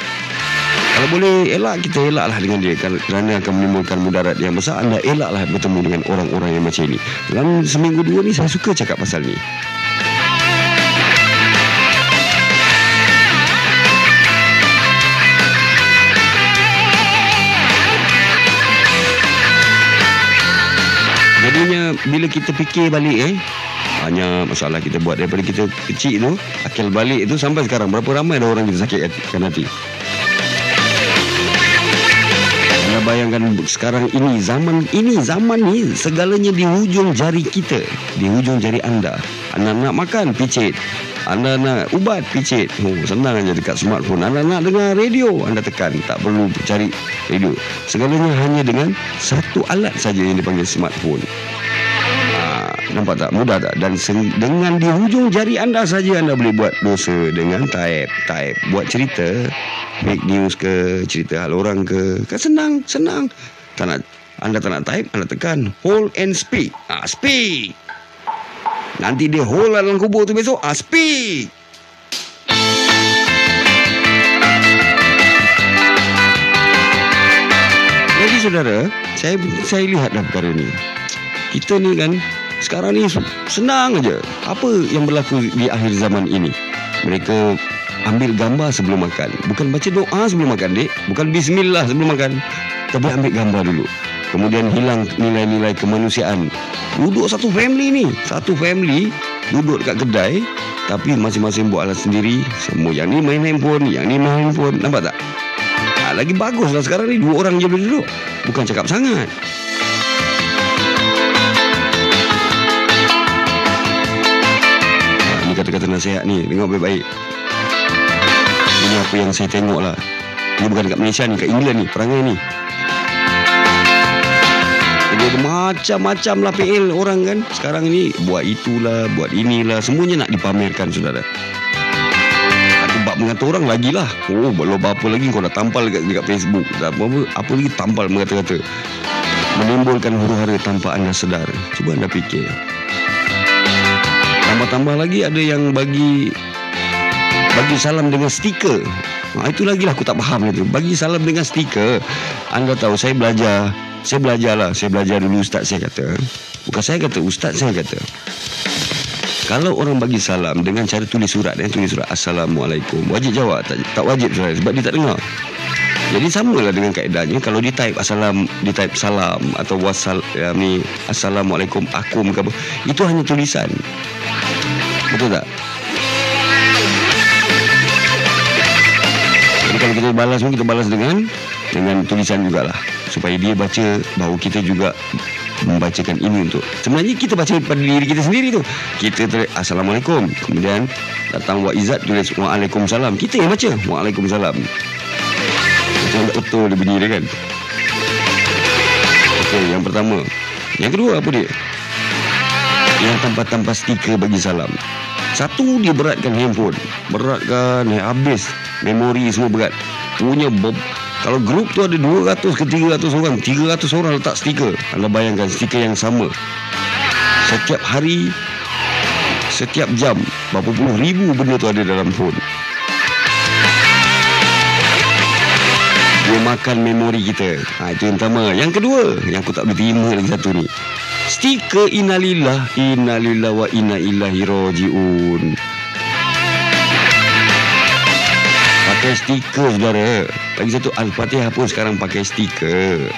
Kalau boleh elak kita elaklah dengan dia kerana akan menimbulkan mudarat yang besar anda elaklah bertemu dengan orang-orang yang macam ini. Dalam seminggu dua ni saya suka cakap pasal ni. Bila kita fikir balik eh banyak masalah kita buat daripada kita kecil tu akal balik tu sampai sekarang. Berapa ramai ada orang kita sakitkan hati? Bayangkan sekarang ini zaman ini zaman ni segalanya di hujung jari kita di hujung jari anda. Anda nak makan picit. Anda nak ubat picit. Oh, senang aja dekat smartphone. Anda nak dengar radio anda tekan. Tak perlu cari radio. Segalanya hanya dengan satu alat saja yang dipanggil smartphone Nampak tak? Mudah tak? Dan sen- dengan di hujung jari anda saja anda boleh buat dosa dengan type. Type. Buat cerita. Fake news ke, cerita hal orang ke. Kan senang, senang. Tak nak, anda tak nak type, anda tekan. Hold and speak. Ah, speak. Nanti dia hold dalam kubur tu besok. Ah, speak. Jadi saudara, saya saya lihat dah perkara ni. Kita ni kan sekarang ni senang aja. Apa yang berlaku di akhir zaman ini? Mereka ambil gambar sebelum makan. Bukan baca doa sebelum makan, Dek. Bukan bismillah sebelum makan. Tapi ambil gambar dulu. Kemudian hilang nilai-nilai kemanusiaan. Duduk satu family ni. Satu family duduk dekat kedai. Tapi masing-masing buat alat sendiri. Semua yang ni main handphone, yang ni main handphone. Nampak tak? Ha, lagi bagus lah sekarang ni. Dua orang je boleh duduk. Bukan cakap sangat. Ni kata-kata nasihat ni. Tengok baik-baik. Ini apa yang saya tengok lah. Ini bukan dekat Malaysia ni. Kat England ni. Perangai ni. Jadi ada macam-macam lah PL orang kan. Sekarang ni buat itulah, buat inilah. Semuanya nak dipamerkan saudara. Ada bab mengata orang lagi lah. Oh, belum apa lagi kau dah tampal dekat, dekat Facebook. Dah apa, apa lagi tampal mengata-kata. Menimbulkan huru-hara tanpa anda sedar. Cuba anda fikir. Tambah-tambah lagi ada yang bagi bagi salam dengan stiker. Ha, itu lagi lah aku tak faham itu. Bagi salam dengan stiker. Anda tahu saya belajar. Saya belajar lah. Saya belajar dulu ustaz saya kata. Bukan saya kata, ustaz saya kata. Kalau orang bagi salam dengan cara tulis surat. Dia tulis surat Assalamualaikum. Wajib jawab. Tak, tak wajib saudara. Sebab dia tak dengar. Jadi samalah dengan kaedahnya. Kalau di type assalam di type salam atau wasal ya, ni assalamualaikum akum ke apa itu hanya tulisan. Betul tak? Jadi kalau kita balas pun kita balas dengan dengan tulisan jugalah. Supaya dia baca bahawa kita juga membacakan ini untuk. Sebenarnya kita baca pada diri kita sendiri tu. Kita tulis assalamualaikum. Kemudian datang wa izzat tulis waalaikumsalam kita yang baca waalaikumsalam betul tak betul. Dia bunyi dia kan? Okey yang pertama. Yang kedua apa dia? Yang tanpa-tanpa stiker bagi salam. Satu dia beratkan handphone. Beratkan eh, habis. Memori semua berat. Punya bob kalau grup tu ada 200 ke 300 orang 300 orang letak stiker. Anda bayangkan stiker yang sama. Setiap hari Setiap jam Berapa puluh ribu benda tu ada dalam phone Dia makan memori kita. Ha, Itu yang pertama. Yang kedua Yang aku tak boleh terima lagi satu ni. Stiker Innalillah Innalillah wa inna ilahi roji'un Pakai stiker saudara. Lagi satu Al-Fatihah pun sekarang pakai stiker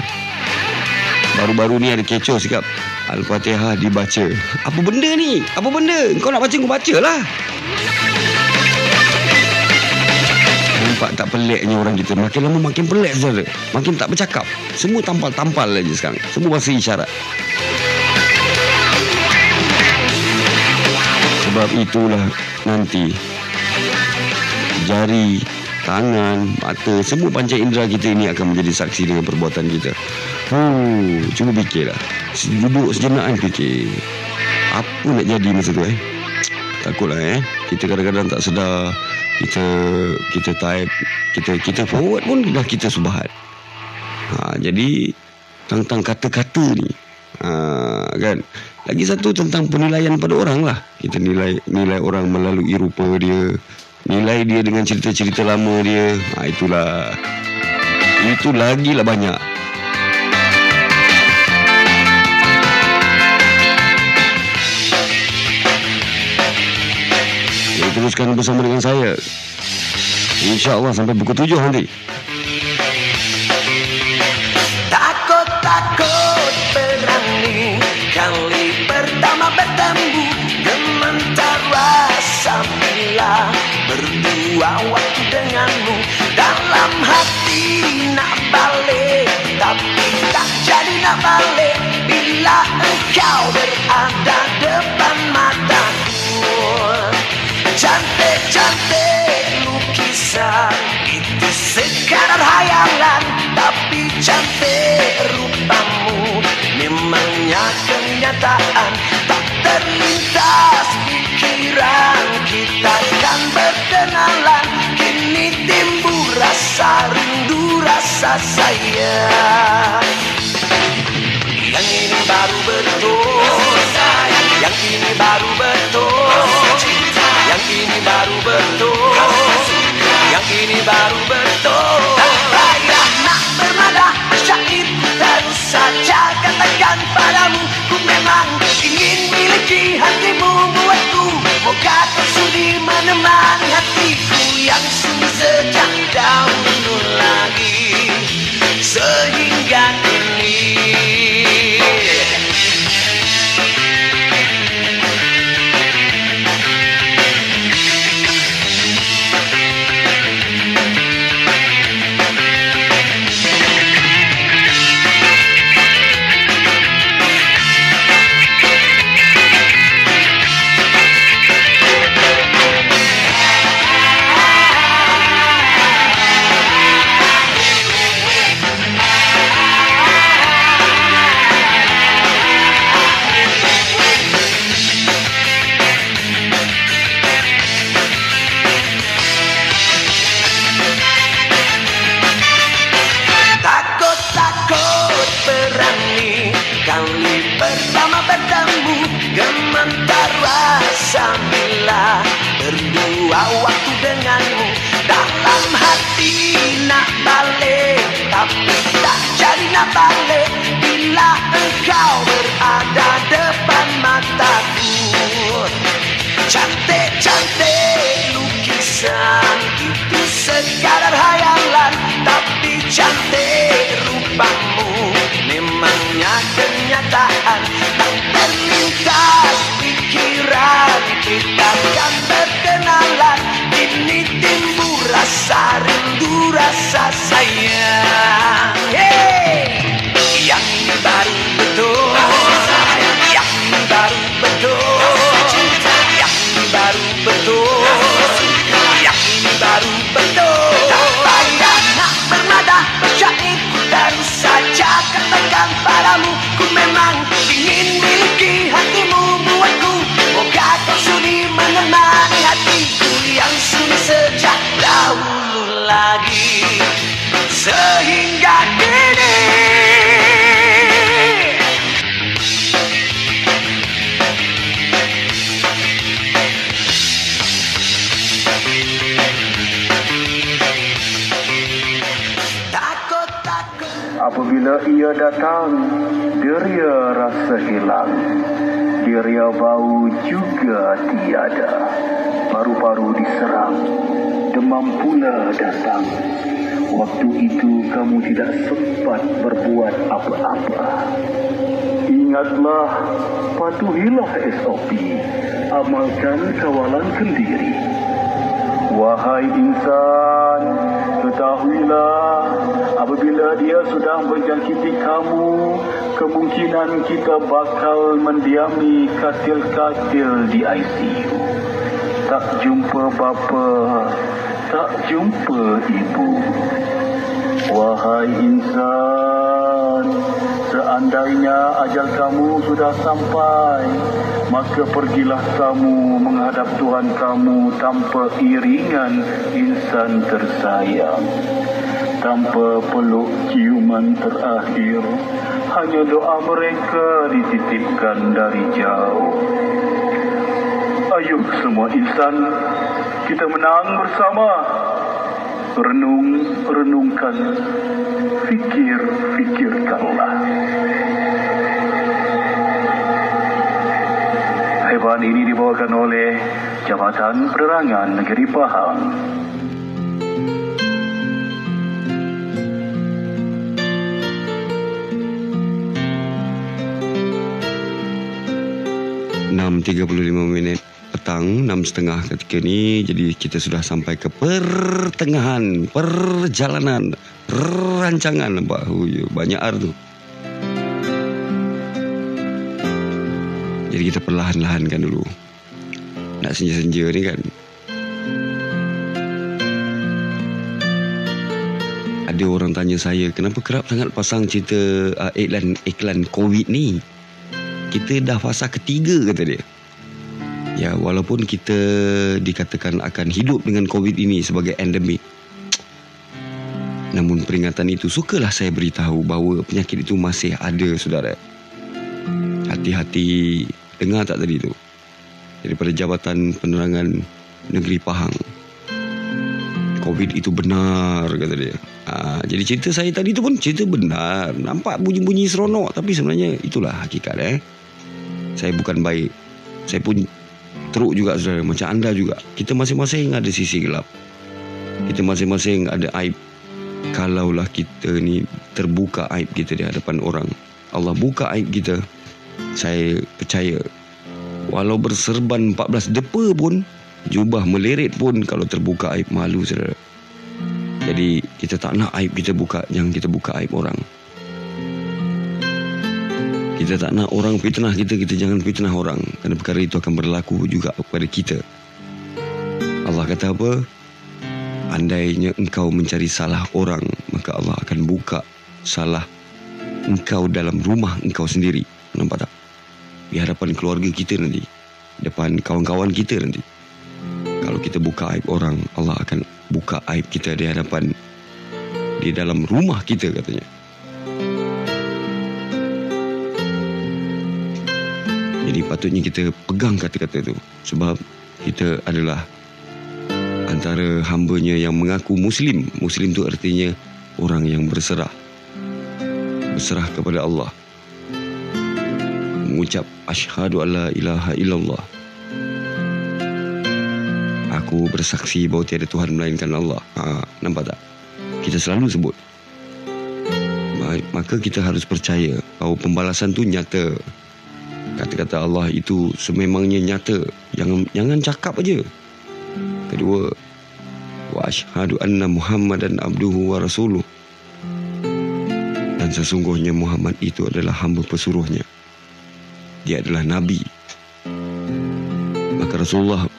Baru-baru ni ada kecoh sikap. Al-Fatihah dibaca. Apa benda ni? Apa benda? Kau nak baca kau baca lah Nampak tak peliknya orang kita Makin lama makin pelik saudara Makin tak bercakap Semua tampal-tampal aja sekarang Semua bahasa isyarat Sebab itulah nanti Jari Tangan, mata, semua panca indera kita ini akan menjadi saksi dengan perbuatan kita. Oh, cuba fikirlah. Duduk sejenak kan fikir. Apa nak jadi masa tu eh? Takutlah eh. Kita kadang-kadang tak sedar kita kita type, kita kita forward pun dah kita subahat. Ha, jadi tentang kata-kata ni. Ha, kan? Lagi satu tentang penilaian pada orang lah. Kita nilai nilai orang melalui rupa dia, Nilai dia dengan cerita-cerita lama dia ha, Itulah Itu lagi lah banyak Jadi teruskan bersama dengan saya. InsyaAllah sampai pukul tujuh nanti. Takut-takut berani Kali pertama bertemu Gementar rasa bila Berdua waktu denganmu Dalam hati nak balik. Tapi tak jadi nak balik Bila engkau berada depan mataku Cantik-cantik lukisan. Itu sekadar hayalan Tapi cantik rupamu. Memangnya kenyataan Tak terlintas pikiran. Kita kan berkenalan Kini timbul rasa rindu Rasa sayang. Yang ini baru betul. Yang ini baru betul ini baru betul. Yang ini baru betul Apabila ia datang, deria rasa hilang. Deria bau juga tiada. Paru-paru diserang. Demam pula datang. Waktu itu kamu tidak sempat berbuat apa-apa. Ingatlah, patuhilah SOP. Amalkan kawalan kendiri. Wahai insan, ketahuilah apabila dia sudah menjangkiti kamu, kemungkinan kita bakal mendiami katil-katil di ICU. Tak jumpa bapa, tak jumpa ibu. Wahai insan, seandainya ajal kamu sudah sampai, maka pergilah kamu menghadap Tuhan kamu tanpa iringan insan tersayang. Tanpa peluk ciuman terakhir, hanya doa mereka dititipkan dari jauh. Ayo semua insan, kita menang bersama. Renung, renungkan. Fikir, fikirkanlah. Hewan ini dibawakan oleh Jabatan Penerangan Negeri Pahang. Enam tiga puluh lima minit petang enam setengah ketika ni. Jadi kita sudah sampai ke pertengahan perjalanan rancangan nampak? Hui, banyak ar tu. Jadi kita perlahan-lahankan dulu. Nak senja-senja ni kan? Ada orang tanya saya kenapa kerap sangat pasang cerita uh, iklan iklan covid ni? Kita dah fasa ketiga kata dia Ya, walaupun kita dikatakan akan hidup dengan COVID ini sebagai endemik. Namun peringatan itu sukalah saya beritahu bahawa penyakit itu masih ada, saudara. Hati-hati dengar tak tadi tu? Daripada Jabatan Penerangan Negeri Pahang. COVID itu benar, kata dia. Ha, jadi cerita saya tadi tu pun cerita benar. Nampak bunyi-bunyi seronok tapi sebenarnya itulah hakikat eh. Saya bukan baik. Saya pun teruk juga saudara. Macam anda juga. Kita masing-masing ada sisi gelap. Kita masing-masing ada aib. Kalaulah kita ni terbuka aib kita di hadapan orang. Allah buka aib kita saya percaya. Walau berserban 14 depa pun jubah meleret pun kalau terbuka aib malu saudara. Jadi kita tak nak aib kita buka. Jangan kita buka aib orang kita tak nak orang fitnah kita, kita jangan fitnah orang. Kerana perkara itu akan berlaku juga kepada kita. Allah kata apa? Andainya engkau mencari salah orang, maka Allah akan buka salah engkau dalam rumah engkau sendiri. Nampak tak? Di hadapan keluarga kita nanti. Depan kawan-kawan kita nanti. Kalau kita buka aib orang, Allah akan buka aib kita di hadapan di dalam rumah kita katanya. Jadi patutnya kita pegang kata-kata itu sebab kita adalah antara hambanya yang mengaku Muslim. Muslim itu artinya orang yang berserah. Berserah kepada Allah. Mengucap asyhadu alla ilaha illallah. Aku bersaksi bahawa tiada Tuhan melainkan Allah. Ha, nampak tak? Kita selalu sebut. Maka kita harus percaya bahawa pembalasan tu nyata kata-kata Allah itu sememangnya nyata. Jangan jangan cakap aja kedua wa asyhadu anna muhammadan abduhu wa rasuluh. Dan sesungguhnya Muhammad itu adalah hamba pesuruhnya. Dia adalah nabi. Maka Rasulullah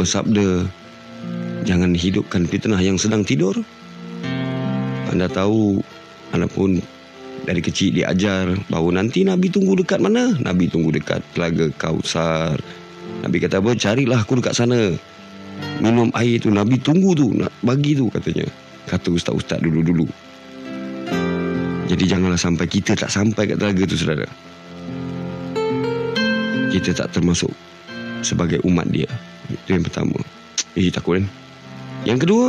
bersabda jangan hidupkan fitnah yang sedang tidur. Anda tahu anda pun dari kecil diajar bahawa nanti Nabi tunggu dekat mana? Nabi tunggu dekat telaga Kausar. Nabi kata apa? Carilah aku dekat sana. Minum air tu. Nabi tunggu tu. Nak bagi tu katanya. Kata ustaz-ustaz dulu-dulu. Jadi janganlah sampai kita tak sampai kat telaga tu saudara. Kita tak termasuk sebagai umat dia. Itu yang pertama. Eh takut kan? Yang kedua,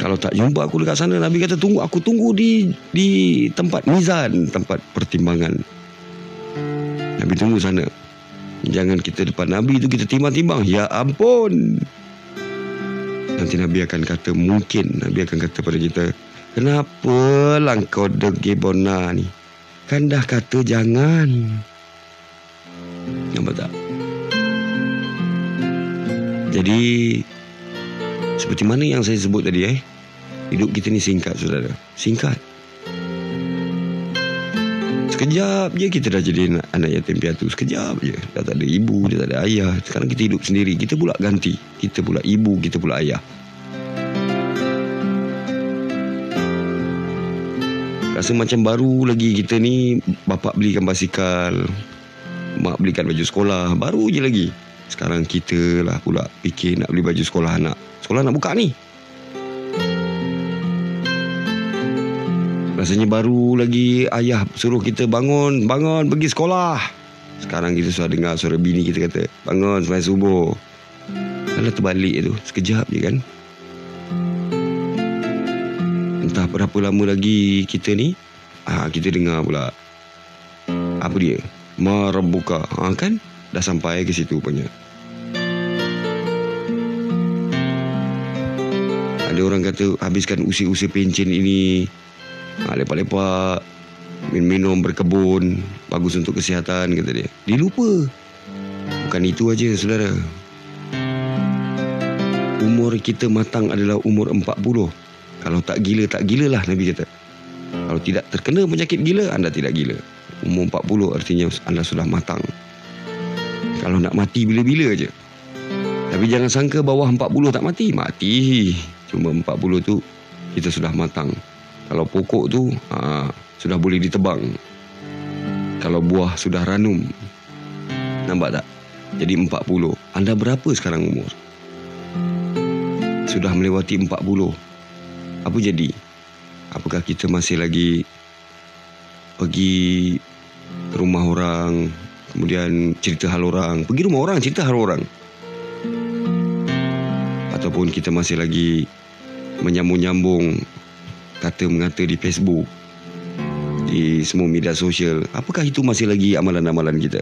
Kalau tak jumpa aku dekat sana Nabi kata tunggu aku tunggu di di tempat mizan, tempat pertimbangan. Nabi tunggu sana. Jangan kita depan Nabi itu kita timbang-timbang. Ya ampun. Nanti Nabi akan kata mungkin Nabi akan kata pada kita, "Kenapa lah kau degi bona ni? Kan dah kata jangan." Nampak tak? Jadi seperti mana yang saya sebut tadi eh? Hidup kita ni singkat saudara. Singkat. Sekejap je kita dah jadi anak, anak yatim piatu. Sekejap je. Dah tak ada ibu, dah tak ada ayah. Sekarang kita hidup sendiri. Kita pula ganti. Kita pula ibu, kita pula ayah. Rasa macam baru lagi kita ni Bapak belikan basikal Mak belikan baju sekolah. Baru je lagi. Sekarang kita lah pula Fikir nak beli baju sekolah anak Sekolah nak buka ni Rasanya baru lagi ayah suruh kita bangun, bangun pergi sekolah. Sekarang kita sudah dengar suara bini kita kata, bangun semai subuh. Kalau terbalik tu, sekejap je kan. Entah berapa lama lagi kita ni, ah kita dengar pula. Apa dia? Marabuka. Ha, kan? Dah sampai ke situ punya. Ada orang kata habiskan usia-usia pencen ini ha, lepak-lepak minum-minum berkebun bagus untuk kesihatan kata dia. Dia lupa. Bukan itu aja saudara. Umur kita matang adalah umur 40. Kalau tak gila tak gila lah Nabi kata. Kalau tidak terkena penyakit gila anda tidak gila. Umur 40 artinya anda sudah matang. Kalau nak mati bila-bila aja. Tapi jangan sangka bawah 40 tak mati. Mati. Cuma 40 tu kita sudah matang. Kalau pokok tu ha, sudah boleh ditebang. Kalau buah sudah ranum. Nampak tak? Jadi 40. Anda berapa sekarang umur? Sudah melewati 40. Apa jadi? Apakah kita masih lagi pergi ke rumah orang, kemudian cerita hal orang, pergi rumah orang cerita hal orang? Ataupun kita masih lagi menyambung-nyambung kata mengata di Facebook di semua media sosial apakah itu masih lagi amalan-amalan kita?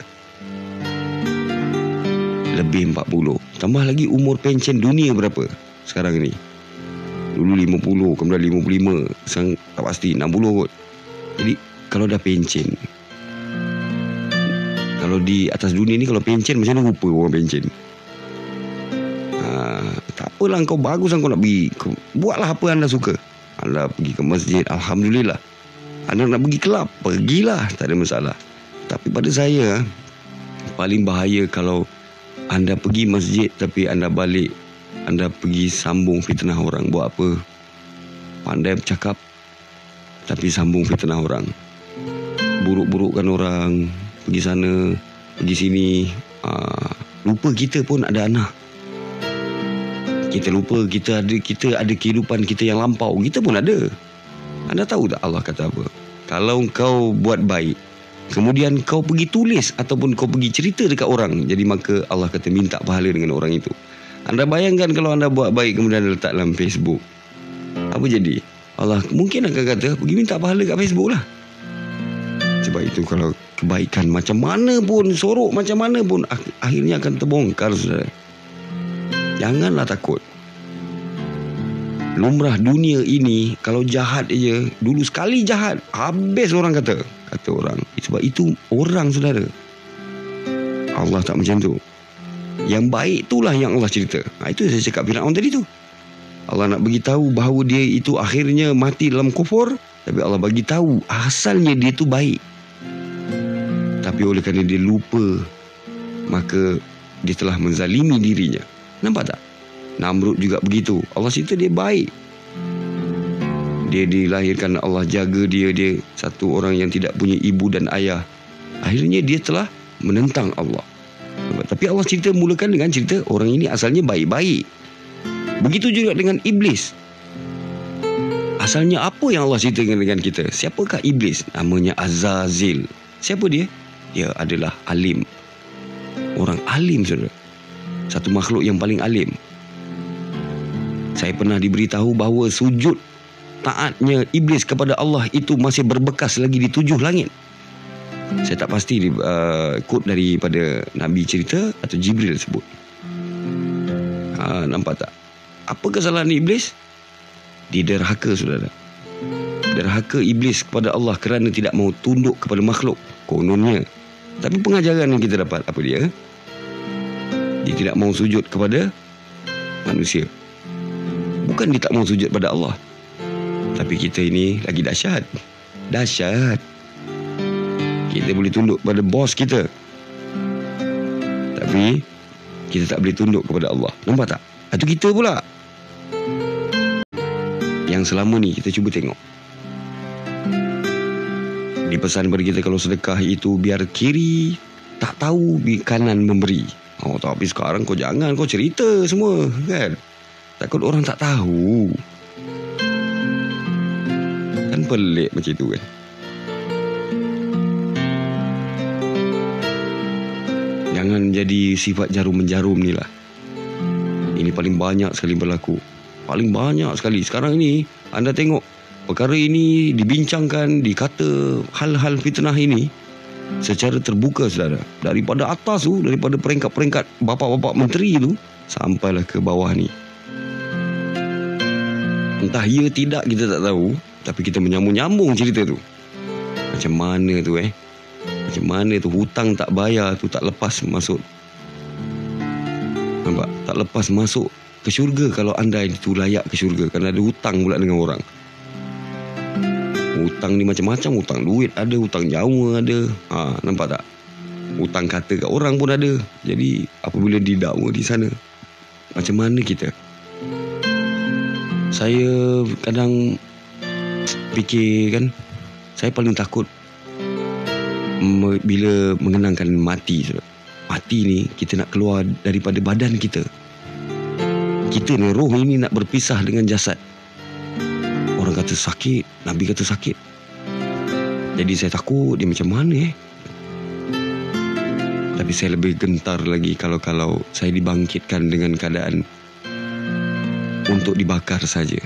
Lebih 40 tambah lagi umur pencen dunia berapa sekarang ni? Dulu 50 kemudian 55 sekarang tak pasti 60 kot. Jadi kalau dah pencen kalau di atas dunia ni kalau pencen macam mana rupa orang pencen apalah kau bagus kau nak pergi. Buatlah apa anda suka. Anda pergi ke masjid Alhamdulillah. Anda nak pergi kelab Pergilah Tak ada masalah. Tapi pada saya Paling bahaya kalau Anda pergi masjid Tapi anda balik Anda pergi sambung fitnah orang. Buat apa? Pandai bercakap Tapi sambung fitnah orang. Buruk-burukkan orang Pergi sana Pergi sini. Aa, Lupa kita pun ada anak kita lupa kita ada kita ada kehidupan kita yang lampau. Kita pun ada. Anda tahu tak Allah kata apa? Kalau kau buat baik kemudian kau pergi tulis ataupun kau pergi cerita dekat orang jadi maka Allah kata minta pahala dengan orang itu. Anda bayangkan kalau anda buat baik kemudian anda letak dalam Facebook. Apa jadi? Allah mungkin akan kata pergi minta pahala kat Facebook lah. Sebab itu kalau kebaikan macam mana pun sorok macam mana pun akhirnya akan terbongkar saudara Janganlah takut. Lumrah dunia ini kalau jahat aja, dulu sekali jahat, habis orang kata. Kata orang. Sebab itu orang saudara. Allah tak macam tu. Yang baik itulah yang Allah cerita. Ha, itu saya cakap Fir'aun tadi tu. Allah nak bagi tahu bahawa dia itu akhirnya mati dalam kufur. Tapi Allah bagi tahu asalnya dia itu baik. Tapi oleh kerana dia lupa, maka dia telah menzalimi dirinya. Nampak tak? Namrud juga begitu. Allah cerita dia baik. Dia dilahirkan Allah jaga dia dia satu orang yang tidak punya ibu dan ayah. Akhirnya dia telah menentang Allah. Tapi Allah cerita mulakan dengan cerita orang ini asalnya baik-baik. Begitu juga dengan iblis. Asalnya apa yang Allah ceritakan dengan kita? Siapakah iblis? Namanya Azazil. Siapa dia? Dia adalah alim. Orang alim saudara. Satu makhluk yang paling alim. Saya pernah diberitahu bahawa sujud taatnya iblis kepada Allah itu masih berbekas lagi di tujuh langit. Saya tak pasti uh, quote daripada Nabi cerita atau Jibril sebut. Ha, nampak tak? Apa kesalahan iblis? Dia derhaka saudara. Derhaka iblis kepada Allah kerana tidak mau tunduk kepada makhluk. Kononnya. Tapi pengajaran yang kita dapat apa dia? Dia tidak mau sujud kepada manusia. Bukan dia tak mau sujud pada Allah. Tapi kita ini lagi dahsyat. Dahsyat. Kita boleh tunduk pada bos kita. Tapi kita tak boleh tunduk kepada Allah. Nampak tak? Itu kita pula. Yang selama ni kita cuba tengok. Dipesan pada kita kalau sedekah itu biar kiri tak tahu bi kanan memberi. Oh tapi sekarang kau jangan kau cerita semua kan. Takut orang tak tahu. Kan pelik macam itu kan. Jangan jadi sifat jarum-menjarum ni lah. Ini paling banyak sekali berlaku. Paling banyak sekali. Sekarang ini anda tengok perkara ini dibincangkan, dikata hal-hal fitnah ini secara terbuka saudara. Daripada atas tu, daripada peringkat-peringkat bapa-bapa menteri tu sampailah ke bawah ni. Entah ya tidak kita tak tahu Tapi kita menyambung-nyambung cerita tu. Macam mana tu eh? Macam mana tu hutang tak bayar tu tak lepas masuk? Nampak? Tak lepas masuk ke syurga Kalau anda itu layak ke syurga. Kerana ada hutang pula dengan orang Hutang ni macam-macam Hutang duit ada Hutang nyawa ada. Ha, Nampak tak? Hutang kata kat orang pun ada. Jadi apabila didakwa di sana Macam mana kita? Saya kadang fikir kan saya paling takut bila mengenangkan mati mati ni kita nak keluar daripada badan kita. Kita ni roh ini nak berpisah dengan jasad kata sakit nabi kata sakit jadi saya takut dia macam mana eh tapi saya lebih gentar lagi kalau-kalau saya dibangkitkan dengan keadaan untuk dibakar saja.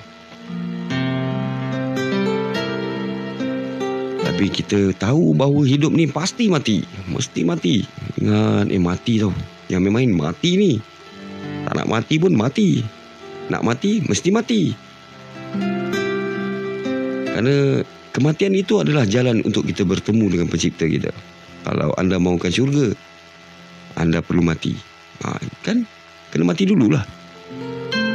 Tapi kita tahu bahawa hidup ni pasti mati. Mesti mati. Ingat, eh mati tau. Yang main-main mati ni. Tak nak mati pun mati. Nak mati, mesti mati. Kerana kematian itu adalah jalan untuk kita bertemu dengan pencipta kita. Kalau anda mahukan syurga, anda perlu mati. Ha, kan? Kena mati dululah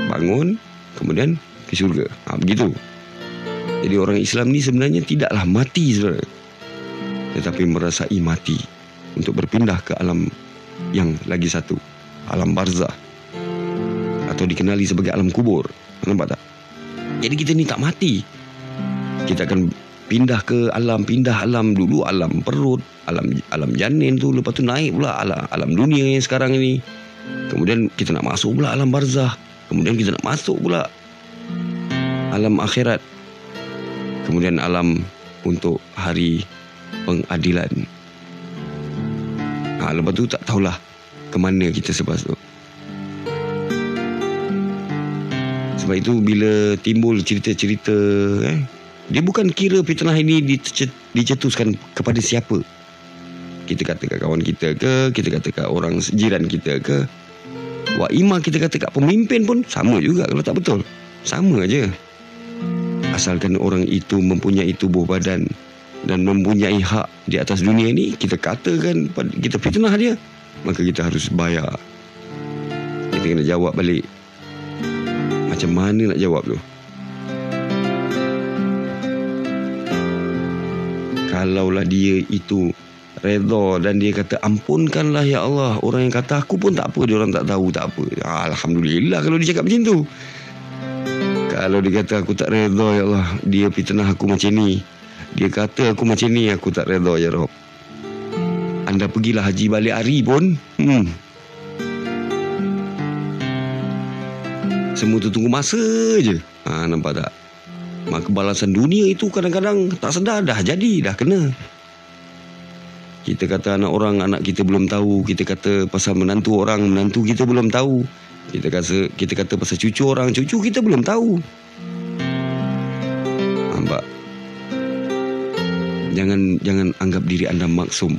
bangun kemudian ke syurga. Ha, begitu. Jadi orang Islam ni sebenarnya tidaklah mati saudara. Tetapi merasai mati untuk berpindah ke alam yang lagi satu. Alam barzah. Atau dikenali sebagai alam kubur. Nampak tak? Jadi kita ni tak mati. Kita akan pindah ke alam, pindah alam dulu alam perut, alam alam janin tu lepas tu naik pula alam, alam dunia yang sekarang ini. Kemudian kita nak masuk pula alam barzah. Kemudian kita nak masuk pula alam akhirat. Kemudian alam untuk hari pengadilan. Ha, lepas tu tak tahulah ke mana kita selepas tu. Sebab itu bila timbul cerita-cerita eh, dia bukan kira fitnah ini dicetuskan kepada siapa. Kita kata kat kawan kita ke, kita kata kat orang jiran kita ke, Wah imam kita kata kat pemimpin pun sama juga kalau tak betul. Sama aja. Asalkan orang itu mempunyai tubuh badan dan mempunyai hak di atas dunia ini, kita katakan kita fitnah dia, maka kita harus bayar. Kita kena jawab balik. Macam mana nak jawab tu? Kalaulah dia itu redha dan dia kata ampunkanlah ya Allah. Orang yang kata aku pun tak apa. Dia orang tak tahu tak apa. Alhamdulillah kalau dia cakap macam tu. Kalau dia kata aku tak redha ya Allah. Dia fitnah aku macam ni. Dia kata aku macam ni aku tak redha ya Rob. Anda pergilah haji balik hari pun. Hmm. Semua tu tunggu masa je. Ha, nampak tak maka balasan dunia itu kadang-kadang tak sedar dah jadi dah kena kita kata anak orang anak kita belum tahu kita kata pasal menantu orang menantu kita belum tahu Kita kata kita kata pasal cucu orang, cucu kita belum tahu. Nampak? Jangan jangan anggap diri anda maksum.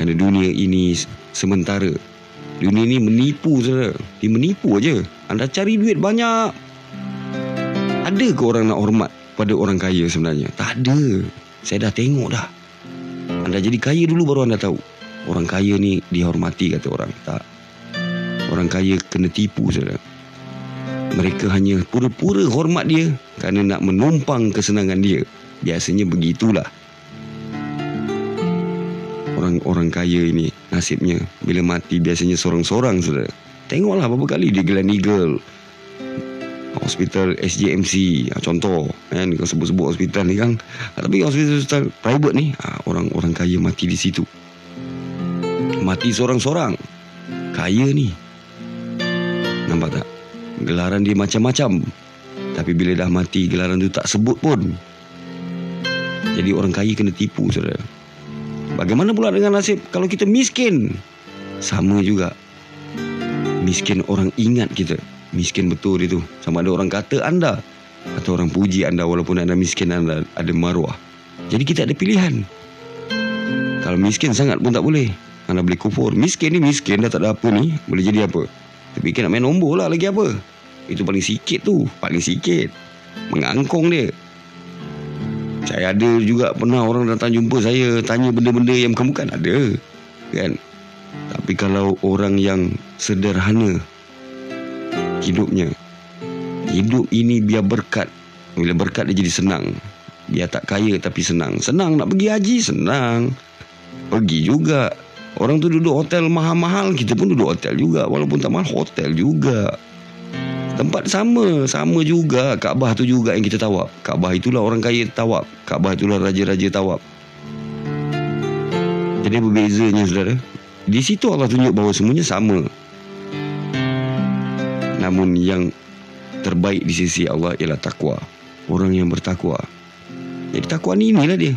Kerana dunia ini sementara. Dunia ini menipu saudara. Dia menipu aja. Anda cari duit banyak. Ada ke orang nak hormat pada orang kaya sebenarnya? Tak ada. Saya dah tengok dah. Anda jadi kaya dulu baru anda tahu. Orang kaya ni dihormati kata orang. Tak. Orang kaya kena tipu saudara. Mereka hanya pura-pura hormat dia kerana nak menumpang kesenangan dia. Biasanya begitulah. Orang-orang kaya ini nasibnya bila mati biasanya sorang-sorang saudara. Tengoklah berapa kali dia Glen Eagle, hospital SJMC ha, contoh kan kau sebut-sebut hospital ni kan. Ha, tapi hospital-hospital private ni orang-orang kaya mati di situ. Mati seorang-seorang. Kaya ni. Nampak tak? Gelaran dia macam-macam. Tapi bila dah mati gelaran tu tak sebut pun. Jadi orang kaya kena tipu saudara. Bagaimana pula dengan nasib kalau kita miskin? Sama juga. Miskin orang ingat kita miskin betul itu sama ada orang kata anda atau orang puji anda walaupun anda miskin anda ada maruah. Jadi kita ada pilihan. Kalau miskin sangat pun tak boleh. Anda boleh kufur. Miskin ni miskin dah tak ada apa ni. Boleh jadi apa? Tapi nak main nombor lah lagi apa? Itu paling sikit tu. Paling sikit. Mengangkong dia. Saya ada juga pernah orang datang jumpa saya tanya benda-benda yang bukan-bukan. Ada. Kan? Tapi kalau orang yang sederhana hidupnya. Hidup ini biar berkat. Bila berkat dia jadi senang. Biar tak kaya tapi senang. Senang nak pergi haji, senang. Pergi juga. Orang tu duduk hotel mahal-mahal, kita pun duduk hotel juga. Walaupun tak mahal, hotel juga. Tempat sama, sama juga. Kaabah tu juga yang kita tawab. Kaabah itulah orang kaya tawab. Kaabah itulah raja-raja tawab. Jadi berbezanya saudara. Di situ Allah tunjuk bahawa semuanya sama. Namun yang terbaik di sisi Allah ialah takwa. Orang yang bertakwa. Jadi takwa ni inilah dia.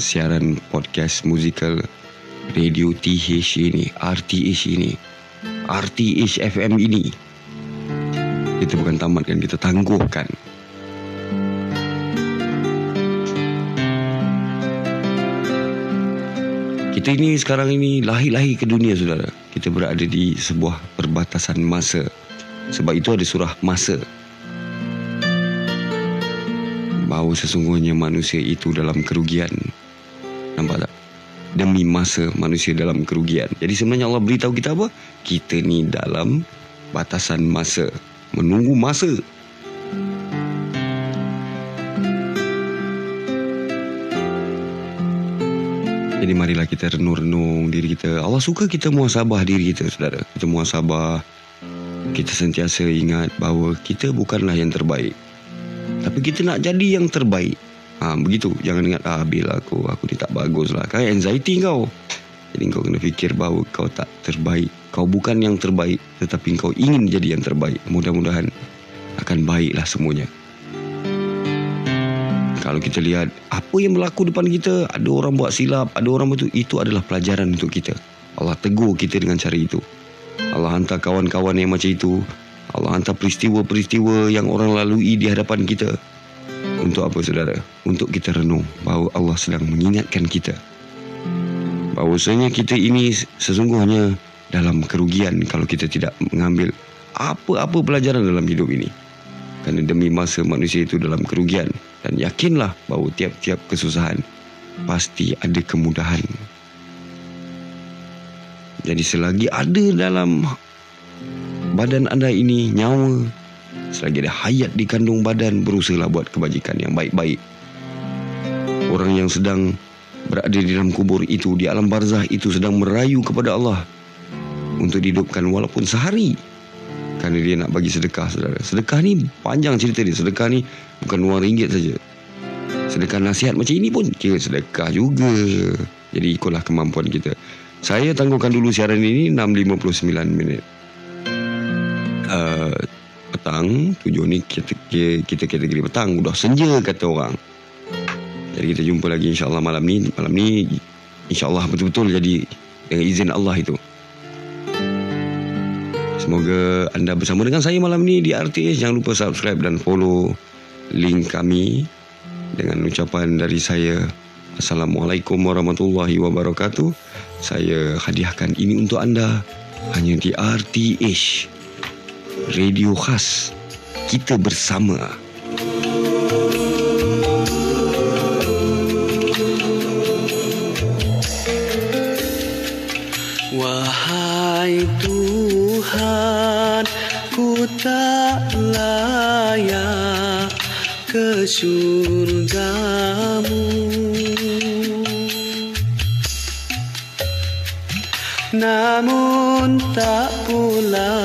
Siaran podcast musikal Radio TH ini RTH ini RTH FM ini Kita bukan tamatkan Kita tangguhkan Kita ini sekarang ini lahir-lahir ke dunia saudara Kita berada di sebuah perbatasan masa sebab itu ada surah masa. Bahawa sesungguhnya manusia itu dalam kerugian. Demi masa manusia dalam kerugian. Jadi sebenarnya Allah beritahu kita apa? Kita ni dalam batasan masa. Menunggu masa. Jadi marilah kita renung-renung diri kita. Allah suka kita muasabah diri kita, saudara. Kita muasabah kita sentiasa ingat bahawa kita bukanlah yang terbaik. Tapi kita nak jadi yang terbaik. Ha, begitu. Jangan ingat, ah, bila aku, aku ni tak bagus lah. Kan anxiety kau. Jadi kau kena fikir bahawa kau tak terbaik. Kau bukan yang terbaik. Tetapi kau ingin jadi yang terbaik. Mudah-mudahan akan baiklah semuanya. Kalau kita lihat apa yang berlaku depan kita, ada orang buat silap, ada orang betul, itu adalah pelajaran untuk kita. Allah tegur kita dengan cara itu. Allah hantar kawan-kawan yang macam itu. Allah hantar peristiwa-peristiwa yang orang lalui di hadapan kita. Untuk apa saudara? Untuk kita renung bahawa Allah sedang mengingatkan kita. Bahawasanya kita ini sesungguhnya dalam kerugian kalau kita tidak mengambil apa-apa pelajaran dalam hidup ini. Kerana demi masa manusia itu dalam kerugian. Dan yakinlah bahawa tiap-tiap kesusahan pasti ada kemudahan. Jadi selagi ada dalam badan anda ini nyawa, selagi ada hayat di kandung badan, berusahalah buat kebajikan yang baik-baik. Orang yang sedang berada di dalam kubur itu, di alam barzah itu sedang merayu kepada Allah untuk dihidupkan walaupun sehari. Kerana dia nak bagi sedekah, saudara. Sedekah ni panjang cerita dia. Sedekah ni bukan wang ringgit saja. Sedekah nasihat macam ini pun kira sedekah juga. Jadi ikutlah kemampuan kita. Saya tangguhkan dulu siaran ini 6.59 minit. Uh, petang, tujuh ni kita, kita kategori petang. Udah senja kata orang. Jadi kita jumpa lagi insyaAllah malam ni. Malam ni insyaAllah betul-betul jadi dengan izin Allah itu. Semoga anda bersama dengan saya malam ni di RTS. Jangan lupa subscribe dan follow link kami dengan ucapan dari saya Assalamualaikum warahmatullahi wabarakatuh. Saya hadiahkan ini untuk anda hanya di RTH. Radio khas kita bersama. Wahai Tuhan, ku tak layak ke surgamu. Namun tak pula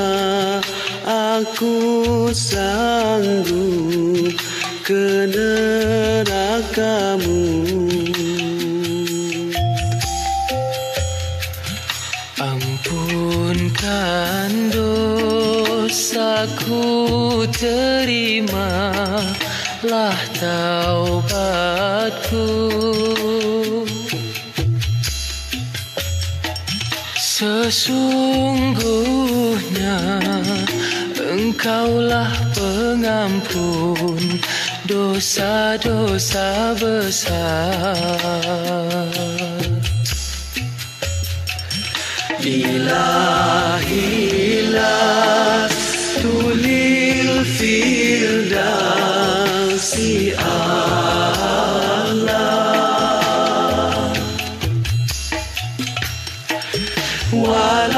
aku sanggup ke nerakamu. Ampunkan dosaku terimalah taubatku Sesungguhnya Engkaulah pengampun dosa-dosa besar. Ilahilah tulil firdausi Allah. Wala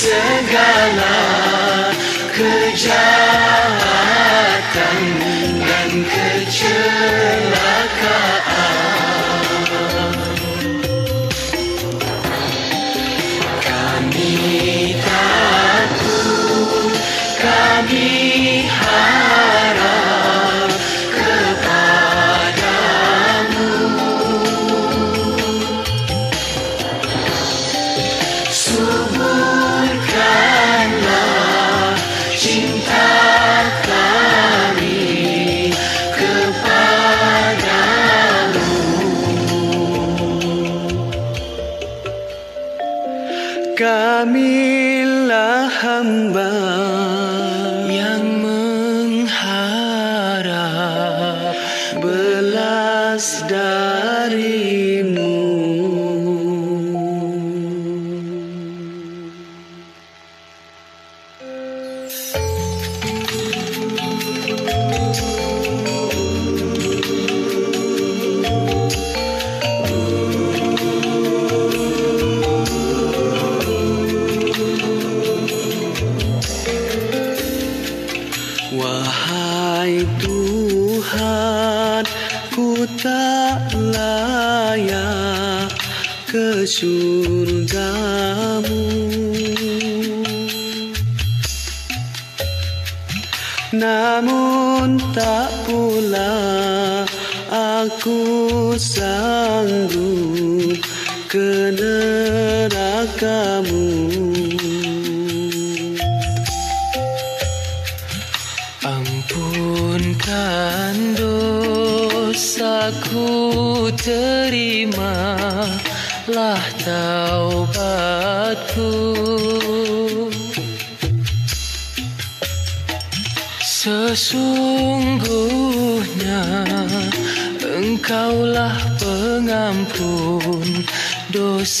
segala kejahatan dan kecelakaan.